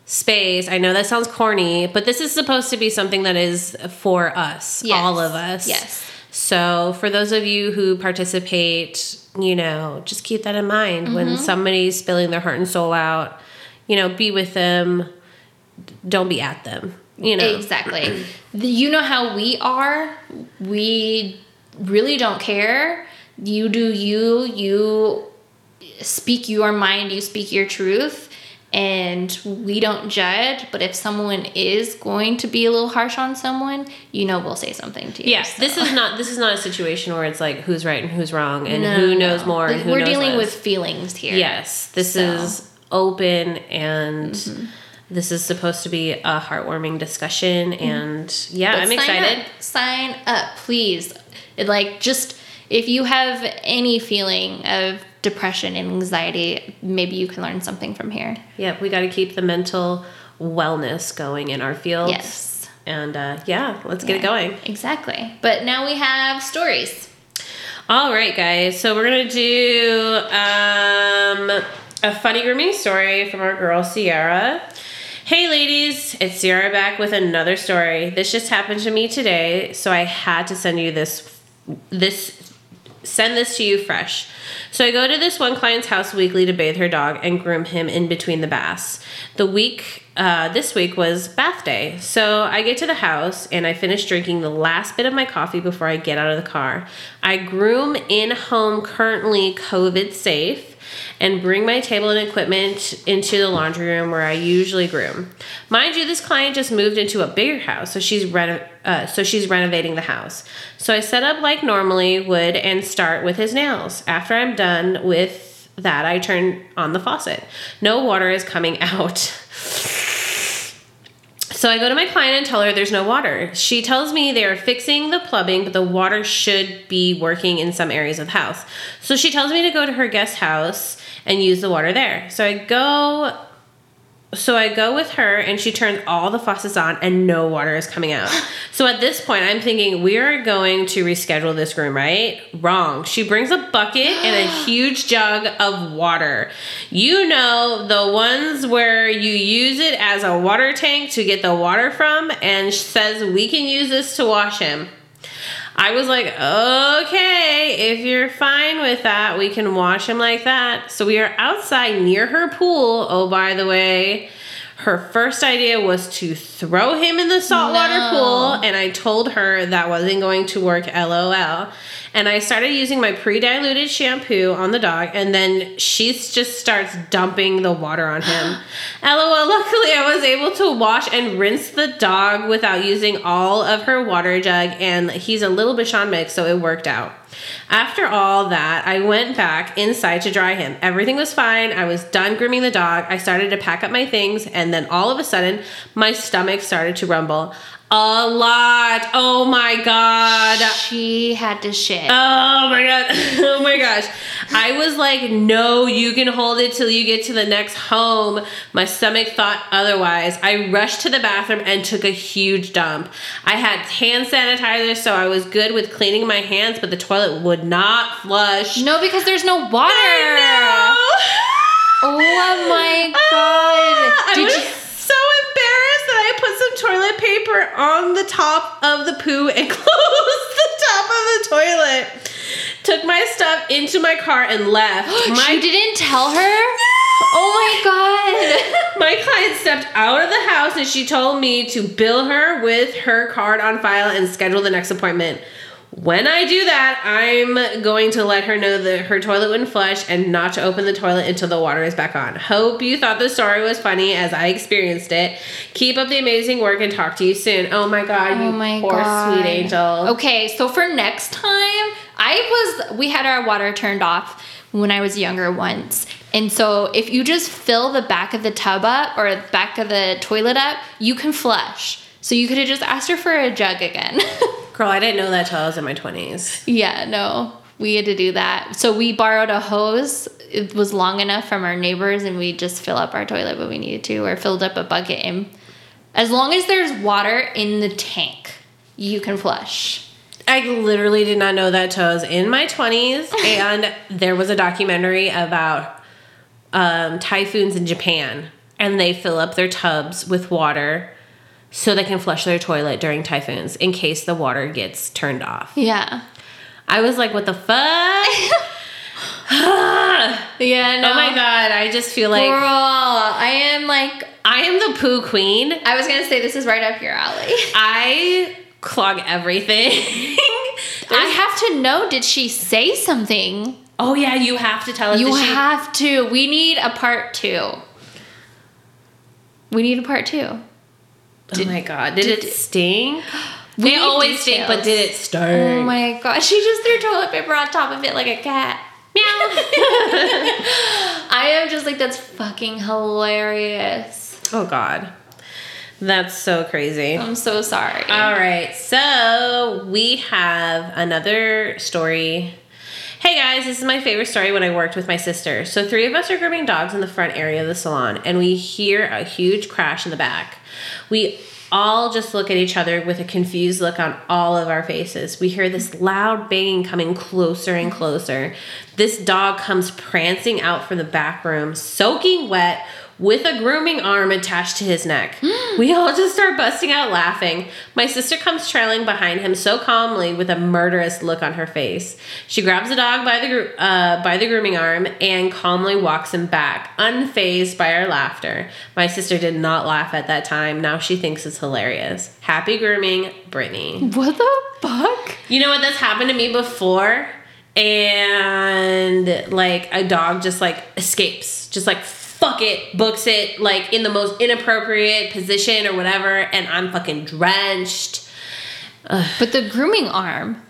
space. I know that sounds corny, but this is supposed to be something that is for us, Yes. all of us. Yes. So, for those of you who participate, you know, just keep that in mind Mm-hmm. when somebody's spilling their heart and soul out. You know, be with them. Don't be at them. You know, Exactly. You know how we are. We really don't care. You do you. You speak your mind. You speak your truth. And we don't judge. But if someone is going to be a little harsh on someone, you know we'll say something to you. Yes, this So- is not this is not a situation where it's like who's right and who's wrong and No, who knows no. more and who We're knows dealing less. with feelings here. Yes, this So. Mm-hmm. is open and this is supposed to be a heartwarming discussion and yeah, But I'm sign excited. Up. Sign up, please. It, like, just if you have any feeling of depression and anxiety, maybe you can learn something from here. Yeah, we got to keep the mental wellness going in our field. Yes. And uh, yeah, let's get it going. Exactly. But now we have stories. All right, guys. So we're gonna do um, a funny grooming story from our girl Sierra. Hey, ladies, it's Sierra back with another story. This just happened to me today, so I had to send you this. This send this to you fresh. So I go to this one client's house weekly to bathe her dog and groom him in between the baths. The week, uh, this week was bath day. So I get to the house and I finish drinking the last bit of my coffee before I get out of the car. I groom in home, currently COVID safe and bring my table and equipment into the laundry room where I usually groom. Mind you, this client just moved into a bigger house, so she's uh, so she's renovating the house. So I set up like normally would and start with his nails. After I'm done with that, I turn on the faucet. No water is coming out. So I go to my client and tell her there's no water. She tells me they are fixing the plumbing, but the water should be working in some areas of the house. So she tells me to go to her guest house and use the water there. So I go so I go with her and she turns all the faucets on and no water is coming out. So at this point I'm thinking we are going to reschedule this room, right? Wrong. She brings a bucket and a huge jug of water. You know the ones where you use it as a water tank to get the water from and says we can use this to wash him. I was like, okay, if you're fine with that, we can wash him like that. So we are outside near her pool. Oh, by the way, her first idea was to throw him in the saltwater No. pool, and I told her that wasn't going to work, lol. And I started using my pre diluted shampoo on the dog, and then she just starts dumping the water on him. lol, luckily, I was able to wash and rinse the dog without using all of her water jug, and he's a little Bichon mix, so it worked out. After all that, I went back inside to dry him. Everything was fine. I was done grooming the dog. I started to pack up my things, and then all of a sudden, my stomach started to rumble. A lot. Oh my god. She had to shit. Oh my god. Oh my gosh. I was like, no, you can hold it till you get to the next home. My stomach thought otherwise. I rushed to the bathroom and took a huge dump. I had hand sanitizer, so I was good with cleaning my hands, but the toilet would not flush. no, because there's no water. Oh my god. Ah, I Did you- put some toilet paper on the top of the poo and closed the top of the toilet. Took my stuff into my car and left. my you didn't tell her? Oh my god. my client stepped out of the house and she told me to bill her with her card on file and schedule the next appointment. When I do that, I'm going to let her know that her toilet wouldn't flush and not to open the toilet until the water is back on. Hope you thought the story was funny as I experienced it. Keep up the amazing work and talk to you soon. Oh my god, oh you Oh my poor god. sweet angel. Okay, so for next time, I was we had our water turned off when I was younger once. And so if you just fill the back of the tub up or the back of the toilet up, you can flush. So you could have just asked her for a jug again. Girl, I didn't know that till I was in my 20s. yeah, no. We had to do that. So we borrowed a hose. It was long enough from our neighbors and we just fill up our toilet when we needed to or filled up a bucket and as long as there's water in the tank, you can flush. I literally did not know that till I was in my 20s. and there was a documentary about um, typhoons in Japan. And they fill up their tubs with water so they can flush their toilet during typhoons in case the water gets turned off. Yeah. I was like, what the fuck? Yeah, no. Oh my god, I just feel like Girl, I am like, I am the poo queen. I was gonna say this is right up your alley. I clog everything. I have to know, did she say something? oh yeah, you have to tell us. You she- have to. We need a part two. We need a part two. Oh my god, did, did- it sting? We They always stink, but did it stink? Oh my god, she just threw toilet paper on top of it like a cat. Meow. I am just like, that's fucking hilarious. oh god, that's so crazy. I'm so sorry. All right, so we have another story. Hey guys, this is my favorite story when I worked with my sister. So, three of us are grooming dogs in the front area of the salon, and we hear a huge crash in the back. We all just look at each other with a confused look on all of our faces. We hear this loud banging coming closer and closer. This dog comes prancing out from the back room, soaking wet, with a grooming arm attached to his neck. we all just start busting out laughing. My sister comes trailing behind him so calmly with a murderous look on her face. She grabs the dog by the uh, by the grooming arm and calmly walks him back, unfazed by our laughter. My sister did not laugh at that time. Now she thinks it's hilarious. Happy grooming, Brittany. what the fuck? You know what? That's happened to me before. And like a dog just like escapes, just like fuck it, books it like in the most inappropriate position or whatever. And I'm fucking drenched. But the grooming arm,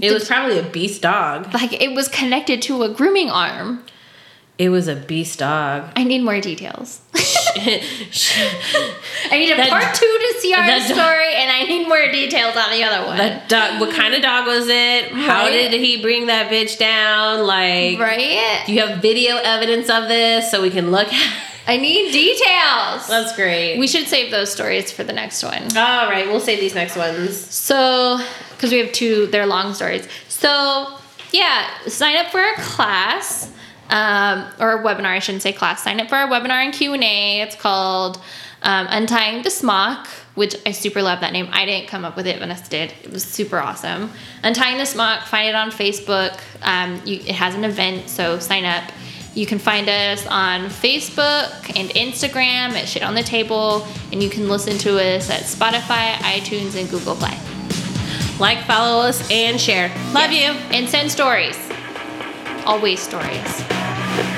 It was probably a beast dog. like it was connected to a grooming arm. It was a beast dog. I need more details. I need a That- part two to see our that dog- story, and I need more details on the other one. That dog. What kind of dog was it? How Right. did he bring that bitch down? Like, right? do you have video evidence of this so we can look? at I need details. That's great. we should save those stories for the next one. All right, we'll save these next ones. So, because we have two, they're long stories. So, yeah, sign up for our class um, or a webinar. I shouldn't say class. Sign up for our webinar and Q and A. It's called um, "Untying the Smock," which I super love that name. I didn't come up with it, Vanessa did. It was super awesome. Untying the Smock. Find it on Facebook. Um, you, it has an event, so sign up. You can find us on Facebook and Instagram at Shit on the Table, and you can listen to us at Spotify, iTunes, and Google Play. Like, follow us, and share. Love Yeah. And send stories. Always stories.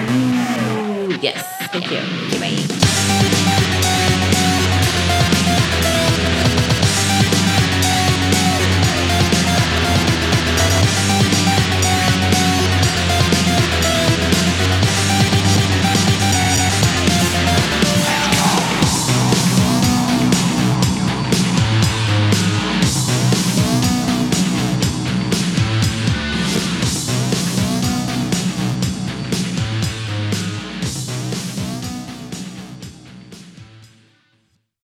you. Yes. Thank you. Okay, bye.